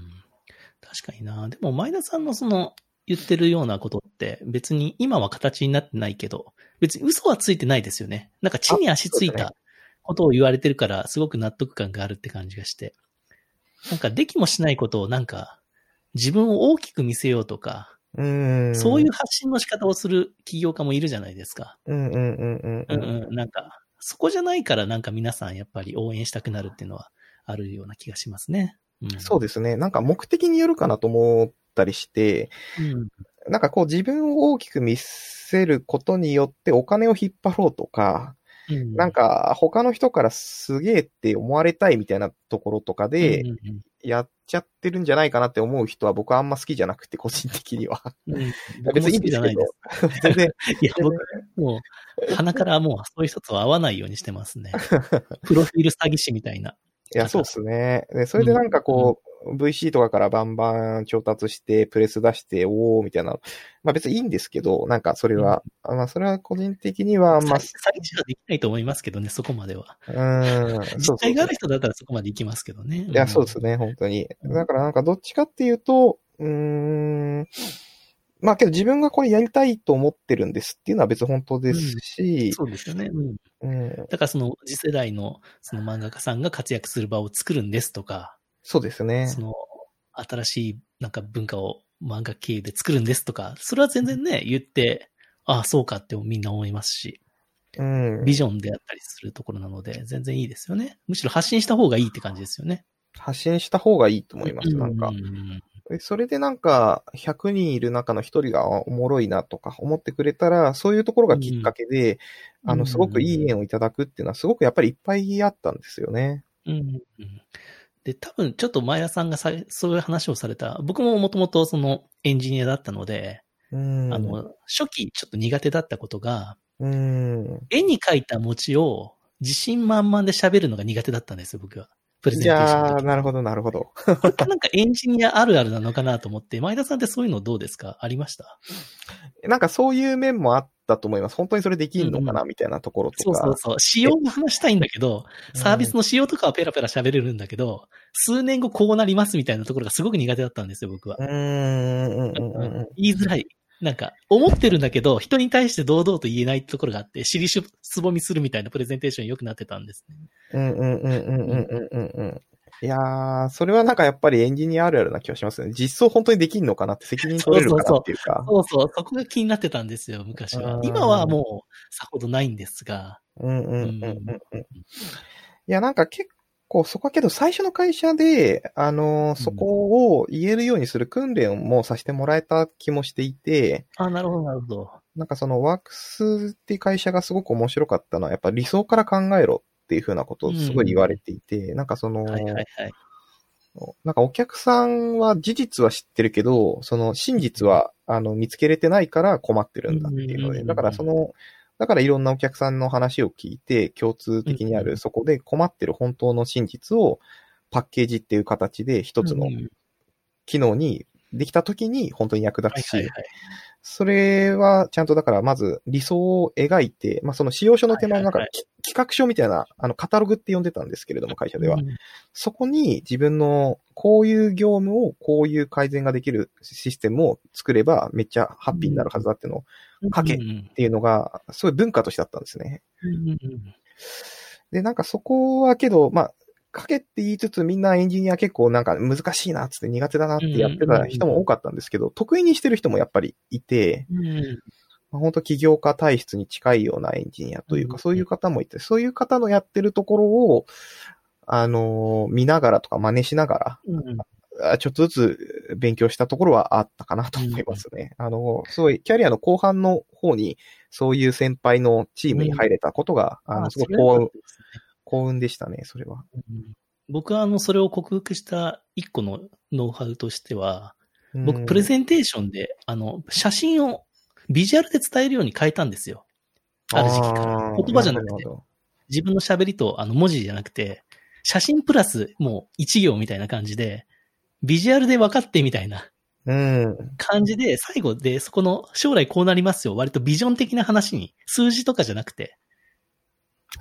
確かにな。でも前田さんのその言ってるようなことって別に今は形になってないけど、別に嘘はついてないですよね。なんか地に足ついたことを言われてるからすごく納得感があるって感じがして。なんかできもしないことをなんか自分を大きく見せようとか、うん。そういう発信の仕方をする起業家もいるじゃないですか。うんうんうんうんうんうん。なんか、そこじゃないからなんか皆さんやっぱり応援したくなるっていうのはあるような気がしますね。うん、そうですね。なんか目的によるかなと思ったりして、うん。なんかこう自分を大きく見せることによってお金を引っ張ろうとか、うん。なんか他の人からすげえって思われたいみたいなところとかでやっちゃってるんじゃないかなって思う人は僕はあんま好きじゃなくて、個人的には。うん、うん。別にいいんですけどです。。全然、いや、僕、もう、鼻からもうそういう人とは会わないようにしてますね。プロフィール詐欺師みたいな。いや、そうですね。で、それでなんかこう、VC とかからバンバン調達して、プレス出して、おー、みたいな。まあ別にいいんですけど、なんかそれは、まあそれは個人的にはあんま、詐欺詐欺師はできないと思いますけどね、そこまでは。うーん、実態がある人だったらそこまで行きますけどね。いや、そうですね、本当に。だからなんかどっちかっていうと、うーん、まあけど自分がこれやりたいと思ってるんですっていうのは別に本当ですし、そうですよね。うん。うん、だからその次世代のその漫画家さんが活躍する場を作るんですとか、そうですね。その新しいなんか文化を漫画経由で作るんですとか、それは全然ね、言って、ああ、そうかってみんな思いますし、うん。ビジョンであったりするところなので、全然いいですよね。むしろ発信した方がいいって感じですよね。発信した方がいいと思います、なんかう。んでそれでなんか、100人いる中の1人があおもろいなとか思ってくれたら、そういうところがきっかけで、うんあの、すごくいい縁をいただくっていうのはすごくやっぱりいっぱいあったんですよね。うんうんで、多分ちょっと前田さんがさそういう話をされた、僕ももともとそのエンジニアだったので、うん。あの、初期ちょっと苦手だったことが、うん。絵に描いた餅を自信満々で喋るのが苦手だったんですよ、僕は。プレゼンいテーションやー、の時。なるほど、なるほど。これなんかエンジニアあるあるなのかなと思って、前田さんってそういうのどうですか？ありました？なんかそういう面もあったと思います。本当にそれできんのかな、みたいなところとか。そうそうそう。仕様も話したいんだけど、サービスの仕様とかはペラペラ喋れるんだけど、数年後こうなりますみたいなところがすごく苦手だったんですよ、僕はう。ーん、うん、うん、うん。言いづらい。なんか、思ってるんだけど、人に対して堂々と言えないところがあって、尻しすぼみするみたいなプレゼンテーション良くなってたんですね。うん、うん、うん、うん、うん、うん、うん。いやー、それはなんかやっぱりエンジニアあるあるな気がしますね。実装本当にできんのかなって責任取れるかなっていうか。そうそう、そこが気になってたんですよ、昔はう。ん今はもう、さほどないんですが。うん、うん、うん、うん。うんいや、なんか結構そこはけど最初の会社で、あのーそこを言えるようにする訓練もさせてもらえた気もしていて、あ、なるほど、なるほど。なんかそのワークスっていう会社がすごく面白かったのは、やっぱ理想から考えろっていうふうなことをすごい言われていて、なんかその、はいはいはい。なんかお客さんは事実は知ってるけど、その真実はあの見つけれてないから困ってるんだっていうので、うんだからその、だからいろんなお客さんの話を聞いて、共通的にあうんるそこで困ってる本当の真実をパッケージっていう形で一つのうん機能にできた時に本当に役立つし。それはちゃんとだからまず理想を描いて、まあその使用書の手前のなんか企画書みたいな、あのカタログって呼んでたんですけれども会社ではう。んそこに自分のこういう業務をこういう改善ができるシステムを作ればめっちゃハッピーになるはずだっていうのを書けっていうのが、すごい文化としてあったんですね。で、なんかそこはけど、まあ、書けって言いつつみんなエンジニア結構なんか難しいなっつって苦手だなってやってた人も多かったんですけど、得意にしてる人もやっぱりいて、まあ、本当起業家体質に近いようなエンジニアというか、うんそういう方もいて、そういう方のやってるところを、あのー見ながらとか真似しながら、ちょっとずつ勉強したところはあったかなと思いますね。あの、すごい、キャリアの後半の方に、そういう先輩のチームに入れたことが、あの、すごい幸運、ね幸運でしたね、それは。うん僕はあの、それを克服した一個のノウハウとしては、僕、プレンゼンテーションで、あの、写真をビジュアルで伝えるように変えたんですよ。ある時期から。言葉じゃなくて、自分の喋りとあの文字じゃなくて、写真プラスもう一行みたいな感じで、ビジュアルで分かってみたいなうん。感じで、最後でそこの将来こうなりますよ。割とビジョン的な話に、数字とかじゃなくて、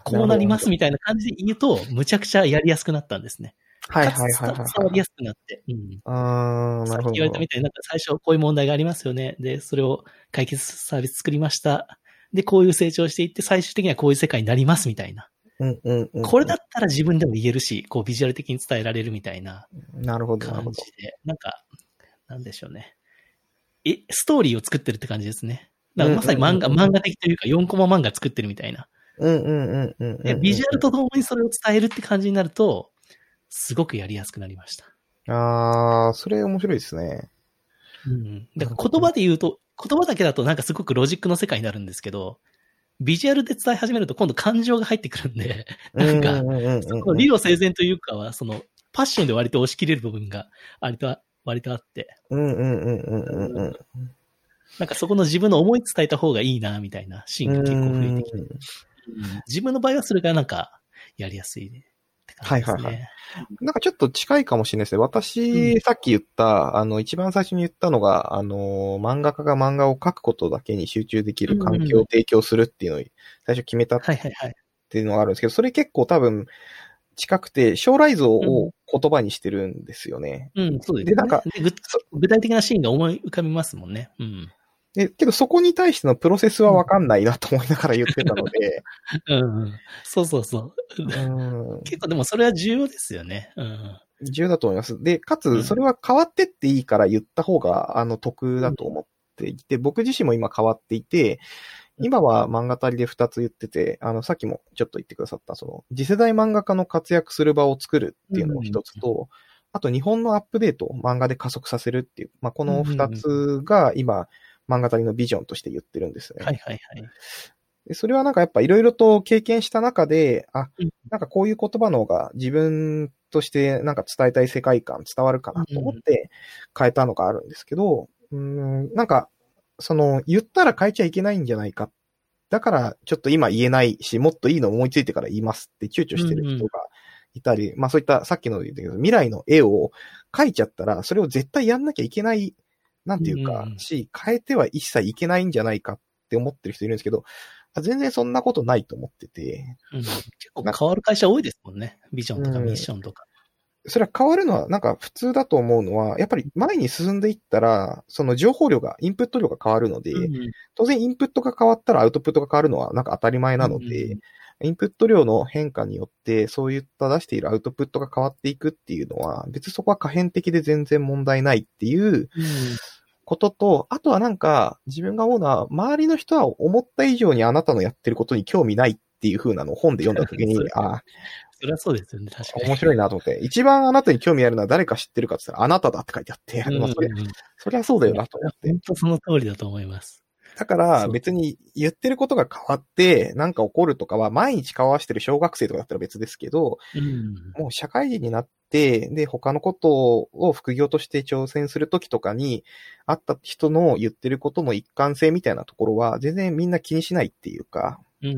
こうなりますみたいな感じで言うと、むちゃくちゃやりやすくなったんですね。はいはいはいはい。伝わりやすくなって。うん。あー、さっなるほど。き言われたみたいになんか最初こういう問題がありますよね。で、それを解決サービス作りました。で、こういう成長していって最終的にはこういう世界になりますみたいな。うんうんうん。これだったら自分でも言えるし、こうビジュアル的に伝えられるみたいななるほど、感じ。で、なんか、なんでしょうね。え、ストーリーを作ってるって感じですね。だからまさに漫画、漫画的というか4コマ漫画作ってるみたいな。うんうんうんうんビジュアルとともにそれを伝えるって感じになると、すごくやりやすくなりました。あー、それ面白いですね。うん。だから言葉で言うと、言葉だけだとなんかすごくロジックの世界になるんですけど、ビジュアルで伝え始めると今度感情が入ってくるんで、なんか、その理路整然というかは、その、パッションで割と押し切れる部分が、割と、割とあって、うんうんうんうんうんうん。なんかそこの自分の思い伝えた方がいいな、みたいなシーンが結構増えてきて、うん。自分の場合はそれがなんか、やりやすいって感じですね。はいはいなんかちょっと近いかもしれないですね。私、うんさっき言った、あの、一番最初に言ったのが、あの、漫画家が漫画を描くことだけに集中できる環境を提供するっていうのを最初決めたっはいはいはい。ていうのがあるんですけど、それ結構多分近くて、将来像を言葉にしてるんですよね。うん、そうですね。でなんか具体的なシーンが思い浮かびますもんね。うん。で、けどそこに対してのプロセスはわかんないなと思いながら言ってたので、うんうん。そうそうそう。うん、結構でもそれは重要ですよね。うん。重要だと思います。で、かうんつ、それは変わってっていいから言った方が、あの、得だと思っていて、僕自身も今変わっていて、今は漫画足りで2つ言ってて、あの、さっきもちょっと言ってくださった、その、次世代漫画家の活躍する場を作るっていうのも一つと、あと日本のアップデートを漫画で加速させるっていう、まあ、この2つが今、漫画足りのビジョンとして言ってるんですね。はいはいはい。でそれはなんかやっぱいろいろと経験した中で、あうん、なんかこういう言葉の方が自分としてなんか伝えたい世界観伝わるかなと思って変えたのがあるんですけど、うーん、なんか、その言ったら変えちゃいけないんじゃないか。だからちょっと今言えないし、もっといいの思いついてから言いますって躊躇してる人がいたり、まあそういったさっきの言ったけど、未来の絵を描いちゃったら、それを絶対やんなきゃいけない、なんていうかう、ん。し、変えては一切いけないんじゃないかって思ってる人いるんですけど、あ全然そんなことないと思ってて、うん、結構変わる会社多いですもんね。ビジョンとかうんミッションとか。それは変わるのはなんか普通だと思うのは、やっぱり前に進んでいったら、その情報量が、インプット量が変わるので、うん当然インプットが変わったらアウトプットが変わるのはなんか当たり前なので、うんインプット量の変化によって、そういった出しているアウトプットが変わっていくっていうのは、別にそこは可変的で全然問題ないっていううんことと、あとはなんか、自分が思うのは、周りの人は思った以上にあなたのやってることに興味ないっていう風なのを本で読んだ時に そう、あそれはそうですよね、確かに。面白いなと思って、一番あなたに興味あるのは誰か知ってるかって言ったら、あなただって書いてあって、うんまあそれうんうんそりゃそうだよなと思って。本当その通りだと思います。だから別に言ってることが変わって、なんか起こるとかは毎日交わしてる小学生とかだったら別ですけど、うん。もう社会人になって、で、他のことを副業として挑戦するときとかに、会った人の言ってることの一貫性みたいなところは、全然みんな気にしないっていうか。うん。う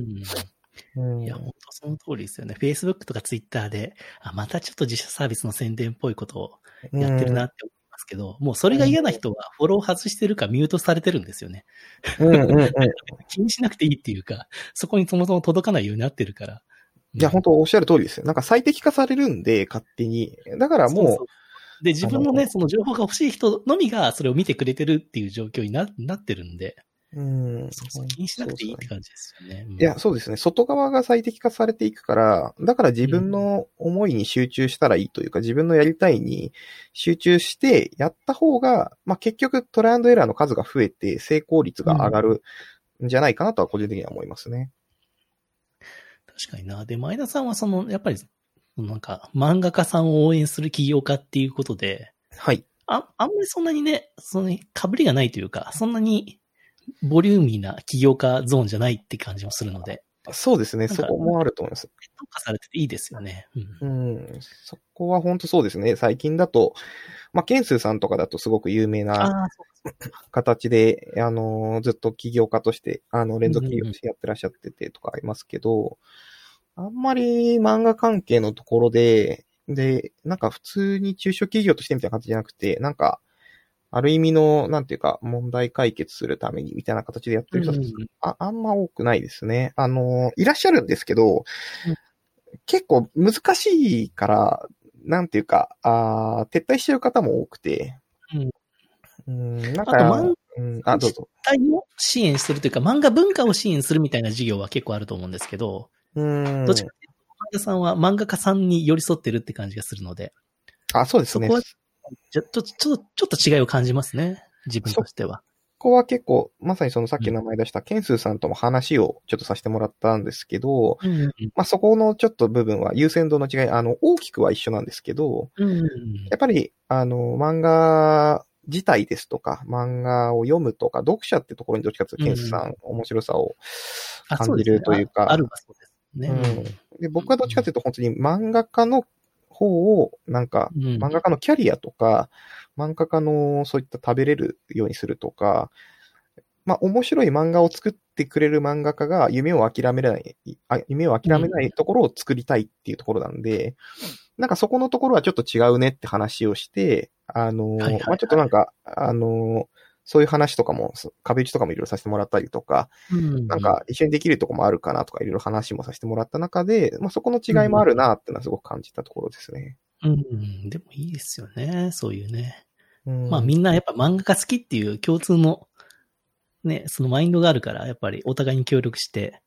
んいや、本当その通りですよね。Facebook とか Twitter で、あ、またちょっと自社サービスの宣伝っぽいことをやってるなって思いますけど、もうそれが嫌な人はフォロー外してるかミュートされてるんですよね。うんうんうん。気にしなくていいっていうか、そこにそもそも届かないようになってるから。いや、本当おっしゃる通りですよ。なんか最適化されるんで、勝手に。だからもう、そうそうで、自分のあね、その情報が欲しい人のみがそれを見てくれてるっていう状況にななってるんで、うんそうそう気にしなくていいって感じですよね。うんいや、そうですね。外側が最適化されていくから、だから自分の思いに集中したらいいというか、自分のやりたいに集中してやった方が、まあ、結局トライアンドエラーの数が増えて成功率が上がるんじゃないかなとは個人的には思いますね。確かにな。で、前田さんはその、やっぱり、なんか、漫画家さんを応援する起業家っていうことで、はい。あ、あんまりそんなにね、その、被りがないというか、そんなに、ボリューミーな起業家ゾーンじゃないって感じもするので、そうですね。そこもあると思います。特化されてていいですよね。うん。うん。そこは本当そうですね。最近だと、まあ、ケンスーさんとかだとすごく有名な形で、あの、ずっと起業家として、あの、連続起業としてやってらっしゃっててとかありますけど、あんまり漫画関係のところで、で、なんか普通に中小企業としてみたいな感じじゃなくて、なんか、ある意味の、なんていうか、問題解決するためにみたいな形でやってる人たち、うんああんま多くないですね。あの、いらっしゃるんですけど、うん結構難しいから、なんていうか、あー撤退しちゃう方も多くて、うん、なんあとか、漫うん、あ、どうぞ。体を支援するというか、漫画文化を支援するみたいな事業は結構あると思うんですけど、うん。どっちかというと、漫画さんは漫画家さんに寄り添ってるって感じがするので、あ、そうですねそこ。はちょちょっと、ちょっと違いを感じますね。自分としては。ここは結構、まさにそのさっき名前出したケンスーさんとも話をちょっとさせてもらったんですけど、うんうんまあそこのちょっと部分は優先度の違い、あの、大きくは一緒なんですけど、うんうんやっぱり、あの、漫画自体ですとか、漫画を読むとか、読者ってところにどっちかというと、ケンスーさん、面白さをあ感じるというかああるはそうですね。うんで、僕はどっちかというと本当に漫画家の方を、なんか、うん。漫画家のキャリアとか、漫画家のそういった食べれるようにするとか、まあ、面白い漫画を作ってくれる漫画家が夢を諦めない、あ夢を諦めないところを作りたいっていうところなんで、なんかそこのところはちょっと違うねって話をして、あの、まあ、ちょっとなんか、あの、そういう話とかも、そ壁打ちとかもいろいろさせてもらったりとか、うんなんか一緒にできるとこもあるかなとかいろいろ話もさせてもらった中で、まあそこの違いもあるなっていうのはすごく感じたところですね。うん、でもいいですよね。そういうね。うんまあみんなやっぱ漫画が好きっていう共通の、ね、そのマインドがあるから、やっぱりお互いに協力して、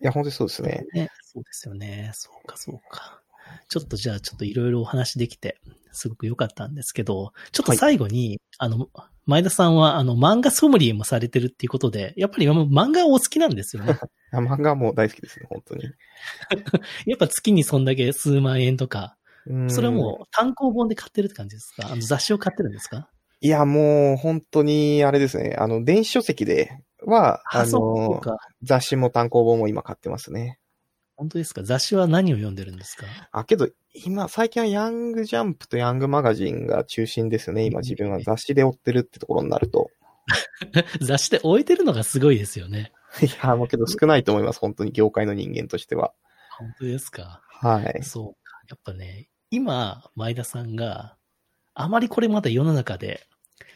いや、本当にそうですね。ね、そうですよね。そうか、そうか。ちょっとじゃあ、ちょっといろいろお話できて、すごく良かったんですけど、ちょっと最後に、あの、前田さんは、あの、漫画ソムリエもされてるっていうことで、やっぱり漫画お好きなんですよね。あ漫画はもう大好きですね、本当に。やっぱ月にそんだけ数万円とか、うんそれはもう単行本で買ってるって感じですか？あの雑誌を買ってるんですか？いや、もう本当にあれですね。あの、電子書籍では、あの。雑誌も単行本も今買ってますね。本当ですか？雑誌は何を読んでるんですか？あ、けど、今、最近はヤングジャンプとヤングマガジンが中心ですね。今自分は雑誌で追ってるってところになると。雑誌で置いてるのがすごいですよね。いや、もうけど少ないと思います。本当に業界の人間としては。本当ですか？はい。そうか。やっぱね、今、前田さんが、あまりこれまだ世の中で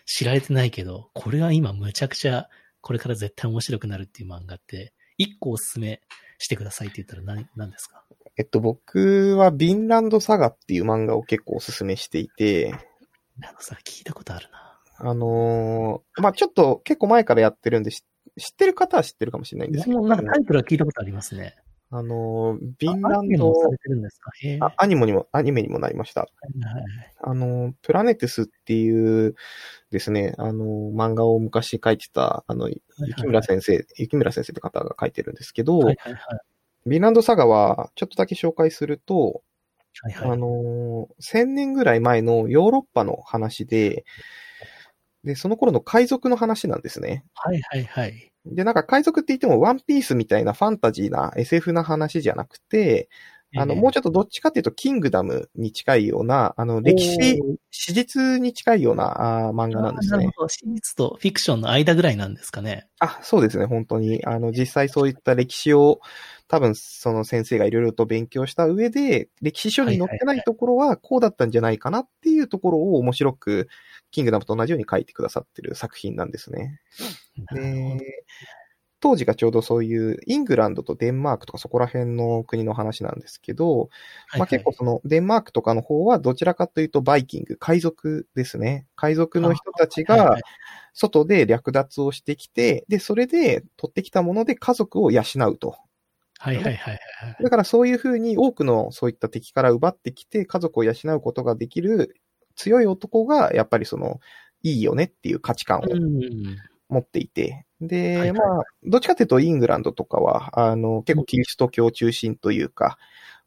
知られてないけど、これは今むちゃくちゃ、これから絶対面白くなるっていう漫画って、一個おすすめしてくださいって言ったら何、何ですか？えっと、僕はビンランドサガっていう漫画を結構おすすめしていて、あのさ、聞いたことあるな。あのーまあ、ちょっと結構前からやってるんでし知ってる方は知ってるかもしれないんですけど、なんかタイトルは聞いたことありますね。あのービンあランドアニメもされてるんですか？へえ。あ、アニメにも、アニメにもなりました。はいはいあの、プラネテスっていうですね、あの、漫画を昔書いてた、あの、雪村先生、雪村先生って方が書いてるんですけど、はいはいはい。ビンランドサガは、ちょっとだけ紹介すると、はいはい。あの、1000年ぐらい前のヨーロッパの話で、で、その頃の海賊の話なんですね。はいはいはい。で、なんか海賊って言ってもワンピースみたいなファンタジーな SF な話じゃなくて、あの、もうちょっとどっちかっていうと、キングダムに近いような、あの、歴史、史実に近いようなあー漫画なんですね。なるほど。史実とフィクションの間ぐらいなんですかね。あ、そうですね、本当に。あの、実際そういった歴史を、多分、その先生がいろいろと勉強した上で、歴史書に載ってないところは、こうだったんじゃないかなっていうところを面白く、キングダムと同じように書いてくださってる作品なんですね。で、当時がちょうどそういうイングランドとデンマークとかそこら辺の国の話なんですけど、まあ結構そのデンマークとかの方はどちらかというとバイキング、海賊ですね。海賊の人たちがはいはい外で略奪をしてきて、で、それで取ってきたもので家族を養うと。はいはいはいはい。だからそういうふうに多くのそういった敵から奪ってきて家族を養うことができる強い男がやっぱりそのいいよねっていう価値観をうん。持っていて、で、はいはいまあ、どっちかというとイングランドとかは、あの、結構キリスト教中心というか、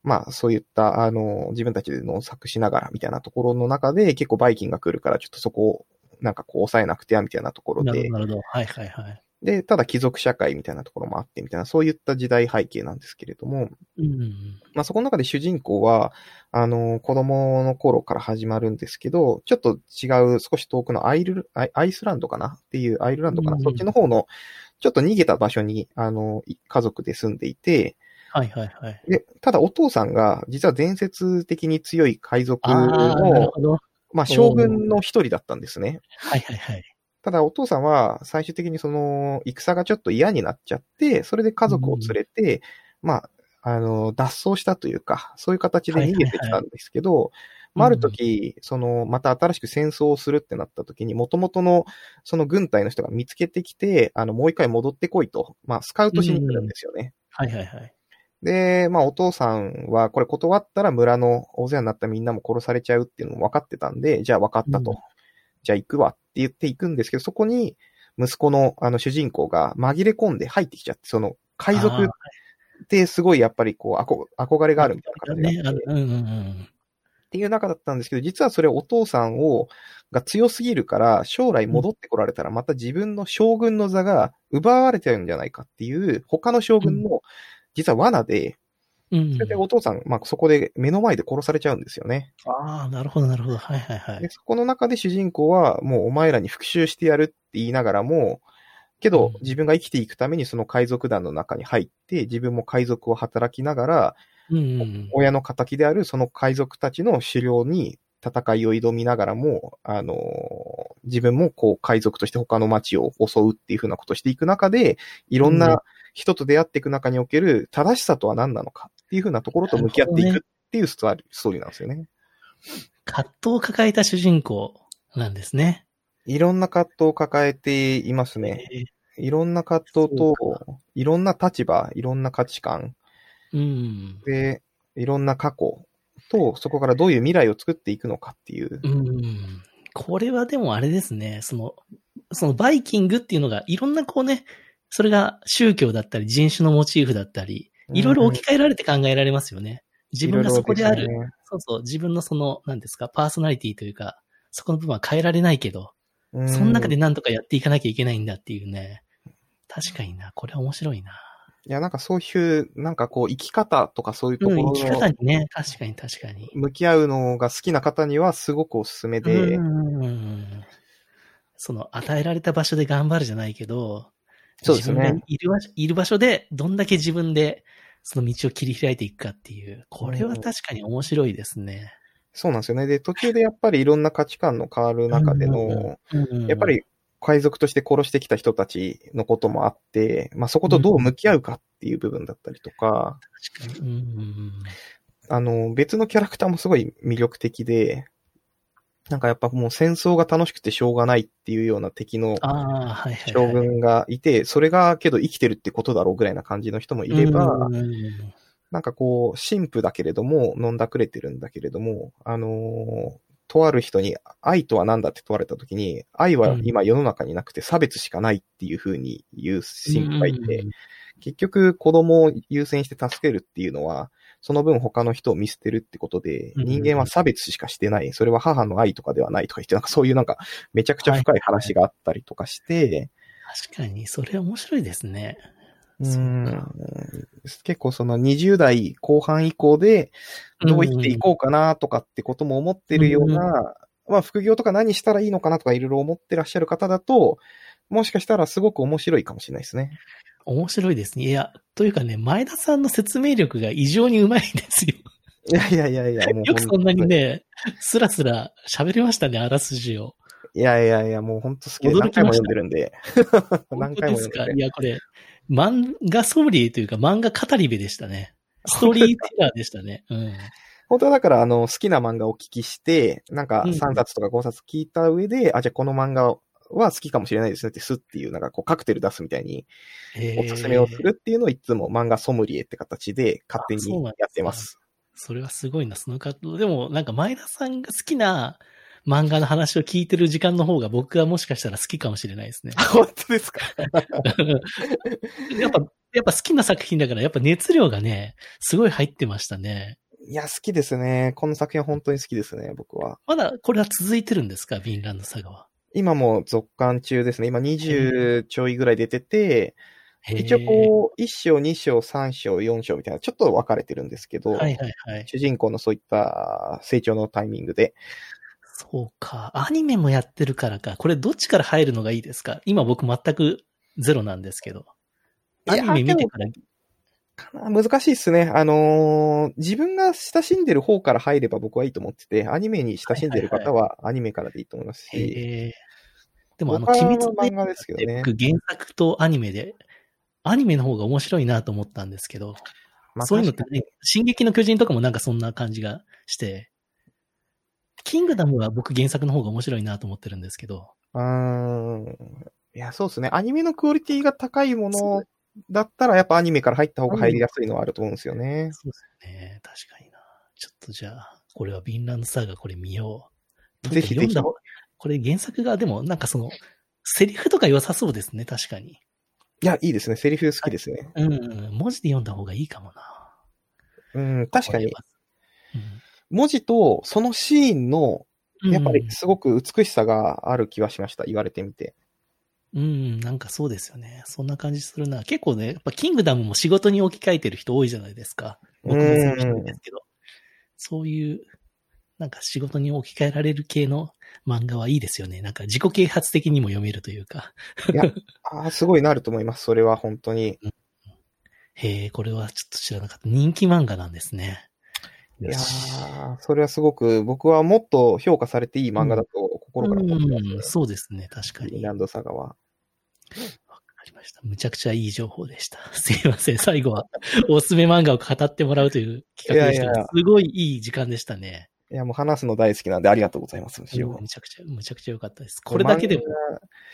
まあ、そういった、あの、自分たちで農作しながらみたいなところの中で、結構バイキンが来るから、ちょっとそこを、なんかこう、抑えなくては、みたいなところでなるほど、、なるほど。はいはいはい。で、ただ貴族社会みたいなところもあって、みたいな、そういった時代背景なんですけれども、うん。まあ、そこの中で主人公は、あの、子供の頃から始まるんですけど、ちょっと違う、少し遠くのアイル、アイスランドかなっていう、アイルランドかな、うんそっちの方の、ちょっと逃げた場所に、あの、い家族で住んでいて、はいはいはい。で、ただお父さんが、実は伝説的に強い海賊の、ほど。まあ、将軍の一人だったんですね。はいはいはい。ただお父さんは最終的にその戦がちょっと嫌になっちゃって、それで家族を連れて、まあ、あの、脱走したというか、そういう形で逃げてきたんですけど、まあ、ある時、その、また新しく戦争をするってなった時に、元々の、その軍隊の人が見つけてきて、あの、もう一回戻ってこいと、まあ、スカウトしに来るんですよね。はいはいはい。で、まあお父さんはこれ断ったら村の大勢になったみんなも殺されちゃうっていうのも分かってたんで、じゃあ分かったと。うんじゃあ行くわって言って行くんですけど、そこに息子のあの主人公が紛れ込んで入ってきちゃって、その海賊あってすごいやっぱりこう憧憧れがあるみたいなー感じがあって。っていう中だったんですけど、実はそれお父さんを、が強すぎるから、将来戻ってこられたらまた自分の将軍の座が奪われちゃうんじゃないかっていう、他の将軍の、実は罠で、うんそれでお父さん、まあそこで目の前で殺されちゃうんですよね。ああ、なるほど、なるほど。はいはいはいで、。そこの中で主人公は、もうお前らに復讐してやるって言いながらも、けどうん、自分が生きていくためにその海賊団の中に入って、自分も海賊を働きながら、うんうん親の仇であるその海賊たちの狩猟に戦いを挑みながらも、あのー自分もこう海賊として他の町を襲うっていうふうなことをしていく中で、いろんな人と出会っていく中における正しさとは何なのかっていうふうなところと向き合っていくっていうストーリーなんですよね。葛藤を抱えた主人公なんですね。いろんな葛藤を抱えていますね。えーいろんな葛藤といろんな立場、いろんな価値観うん。で、いろんな過去と、そこからどういう未来を作っていくのかっていう。うん。これはでもあれですね、その、そのバイキングっていうのが、いろんなこうね、それが宗教だったり、人種のモチーフだったり、いろいろ置き換えられて考えられますよね。自分がそこである、ね。そうそう、自分のその、何ですか、パーソナリティというか、そこの部分は変えられないけど、うん。その中で何とかやっていかなきゃいけないんだっていうね。確かにな、これ面白いな。いや、なんかそういう、なんかこう、生き方とかそういうとこうん、ろ生き方のにね、確かに確かに。向き合うのが好きな方にはすごくおすすめで、うん。その与えられた場所で頑張るじゃないけど、そうですね自分がいる場所いる場所でどんだけ自分でその道を切り開いていくかっていう、これは確かに面白いですね。そうなんですよね。で、途中でやっぱりいろんな価値観の変わる中での、うんやっぱ、り海賊として殺してきた人たちのこともあって、まあそことどう向き合うかっていう部分だったりとか、確かに。うんあの、別のキャラクターもすごい魅力的で、なんかやっぱもう戦争が楽しくてしょうがないっていうような敵の。将軍がいて、それがけど生きてるってことだろうぐらいな感じの人もいれば、うんなんかこう、神父だけれども、飲んだくれてるんだけれども、あのーとある人に愛とは何だって問われた時に、愛は今世の中になくて差別しかないっていう風に言う神父がいて、結局子供を優先して助けるっていうのは、その分他の人を見捨てるってことで、うん人間は差別しかしてない。それは母の愛とかではないとか言って、なんかそういうなんかめちゃくちゃ深い話があったりとかして、確かに、それ面白いですね。うそん結構その20代後半以降で、どう生きていこうかなとかってことも思ってるような、まあ副業とか何したらいいのかなとかいろいろ思ってらっしゃる方だと、もしかしたらすごく面白いかもしれないですね。面白いですね。いや、というかね、前田さんの説明力が異常にうまいんですよ。いやいやいやいや、もうよくそんなにね、スラスラ喋りましたね、あらすじを。いやいやいや、もう本当好きで何回も読んでるんで。何回も読んでて。いや、これ、漫画ソムリエというか漫画語り部でしたね。ストーリーテラーでしたね。うん。本当はだから、あの、好きな漫画をお聞きして、なんかうん3冊とか5冊聞いた上で、あ、じゃあこの漫画は好きかもしれないですねってすっていう、なんかこうカクテル出すみたいにおすすめをするっていうのをいつも漫画ソムリエって形で勝手にやってます。それはすごいな、その方。でも、なんか前田さんが好きな漫画の話を聞いてる時間の方が僕はもしかしたら好きかもしれないですね。本当ですか？やっぱ、やっぱ好きな作品だから、やっぱ熱量がね、すごい入ってましたね。いや、好きですね。この作品は本当に好きですね、僕は。まだこれは続いてるんですか、ヴィンランドサガは。今も続刊中ですね。今20ちょいぐらい出てて、一応こう、1章、2章、3章、4章みたいな、ちょっと分かれてるんですけど、はいはいはい。主人公のそういった成長のタイミングで。そうか。アニメもやってるからか。これどっちから入るのがいいですか？今僕全くゼロなんですけど。アニメ見てから、難しいっすね。あのー自分が親しんでる方から入れば僕はいいと思ってて、アニメに親しんでる方はアニメからでいいと思いますし、へーでもあの、鬼滅の漫画ですけどね僕原作とアニメで、アニメの方が面白いなと思ったんですけど、まあそういうのってね、進撃の巨人とかもなんかそんな感じがして、キングダムは僕原作の方が面白いなと思ってるんですけど、うーん。いや、そうですね。アニメのクオリティが高いものだったらやっぱアニメから入った方が入りやすいのはあると思うんですよね。そうですよね。確かにな。ちょっとじゃあ、これはビンランドサーガこれ見よう。ぜひぜひ読んだ方これ原作がでもなんかその、セリフとか良さそうですね、確かに。いや、いいですね。セリフ好きですね。うん、文字で読んだ方がいいかもな。うん、確かにこ。れは。文字とそのシーンの、うんやっぱりすごく美しさがある気はしました。言われてみて。うん、なんかそうですよね。そんな感じするな。結構ね、やっぱキングダムも仕事に置き換えてる人多いじゃないですか。僕もそういう人ですけど。そういう、なんか仕事に置き換えられる系の漫画はいいですよね。なんか自己啓発的にも読めるというか。ああ、すごいなると思います。それは本当に。へえ、これはちょっと知らなかった。人気漫画なんですね。いやそれはすごく、僕はもっと評価されていい漫画だと心から思ってます、うん、そうですね。確かに。ランドサガは。わかりました。むちゃくちゃいい情報でした。すいません。最後はおすすめ漫画を語ってもらうという企画でしたいやいやいやすごいいい時間でしたね。いや、もう話すの大好きなんでありがとうございます。うん塩むちゃくちゃ、むちゃくちゃ良かったです。これだけでも、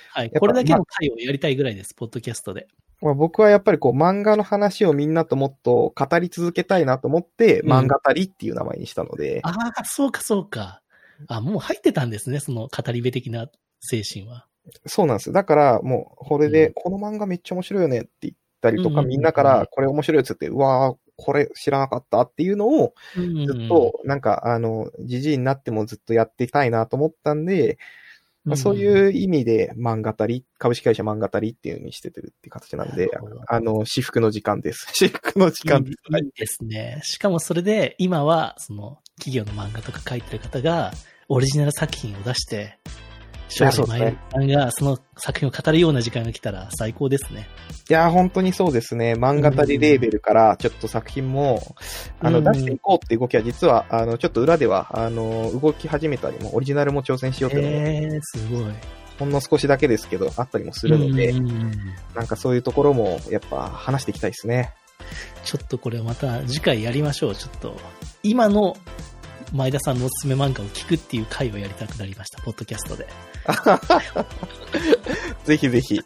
はい。ぱこれだけの回をやりたいぐらいです。ポッドキャストで。まあ、僕はやっぱりこう漫画の話をみんなともっと語り続けたいなと思って、うん漫画たりっていう名前にしたので、ああ、そうか、そうか。あ、もう入ってたんですね。その語り部的な精神は。そうなんです。だからもう、これで、うんこの漫画めっちゃ面白いよねって言ったりとか、みんなからこれ面白いっつって、うわーこれ知らなかったっていうのを、ずずっと、なんか、あの、じじいになってもずっとやっていきたいなと思ったんで、まあ、そういう意味で漫画たり、株式会社漫画たりっていう風にしててるっていう形なんであの、私服の時間です。私服の時間です。いいですね。しかもそれで、今は、その、企業の漫画とか書いてる方が、オリジナル作品を出して、将来そうですね前田さんがその作品を語るような時間が来たら最高ですね。いやー、本当にそうですね。漫画たりレーベルから、ちょっと作品も、あの、うん出していこうっていう動きは、実は、あの、ちょっと裏では、あの、動き始めたりも、オリジナルも挑戦しようっていうのも、えー、すごい。ほんの少しだけですけど、あったりもするので、うんなんかそういうところも、やっぱ、話していきたいですね。ちょっとこれまた次回やりましょう。ちょっと、今の前田さんのおすすめ漫画を聞くっていう回をやりたくなりました。ポッドキャストで。ぜひぜひ。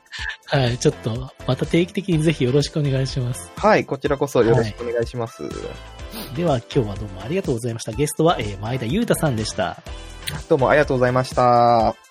はい。ちょっと、また定期的にぜひよろしくお願いします。はい、こちらこそよろしくお願いします。では今日はどうもありがとうございました。ゲストは、えー前田裕太さんでした。どうもありがとうございました。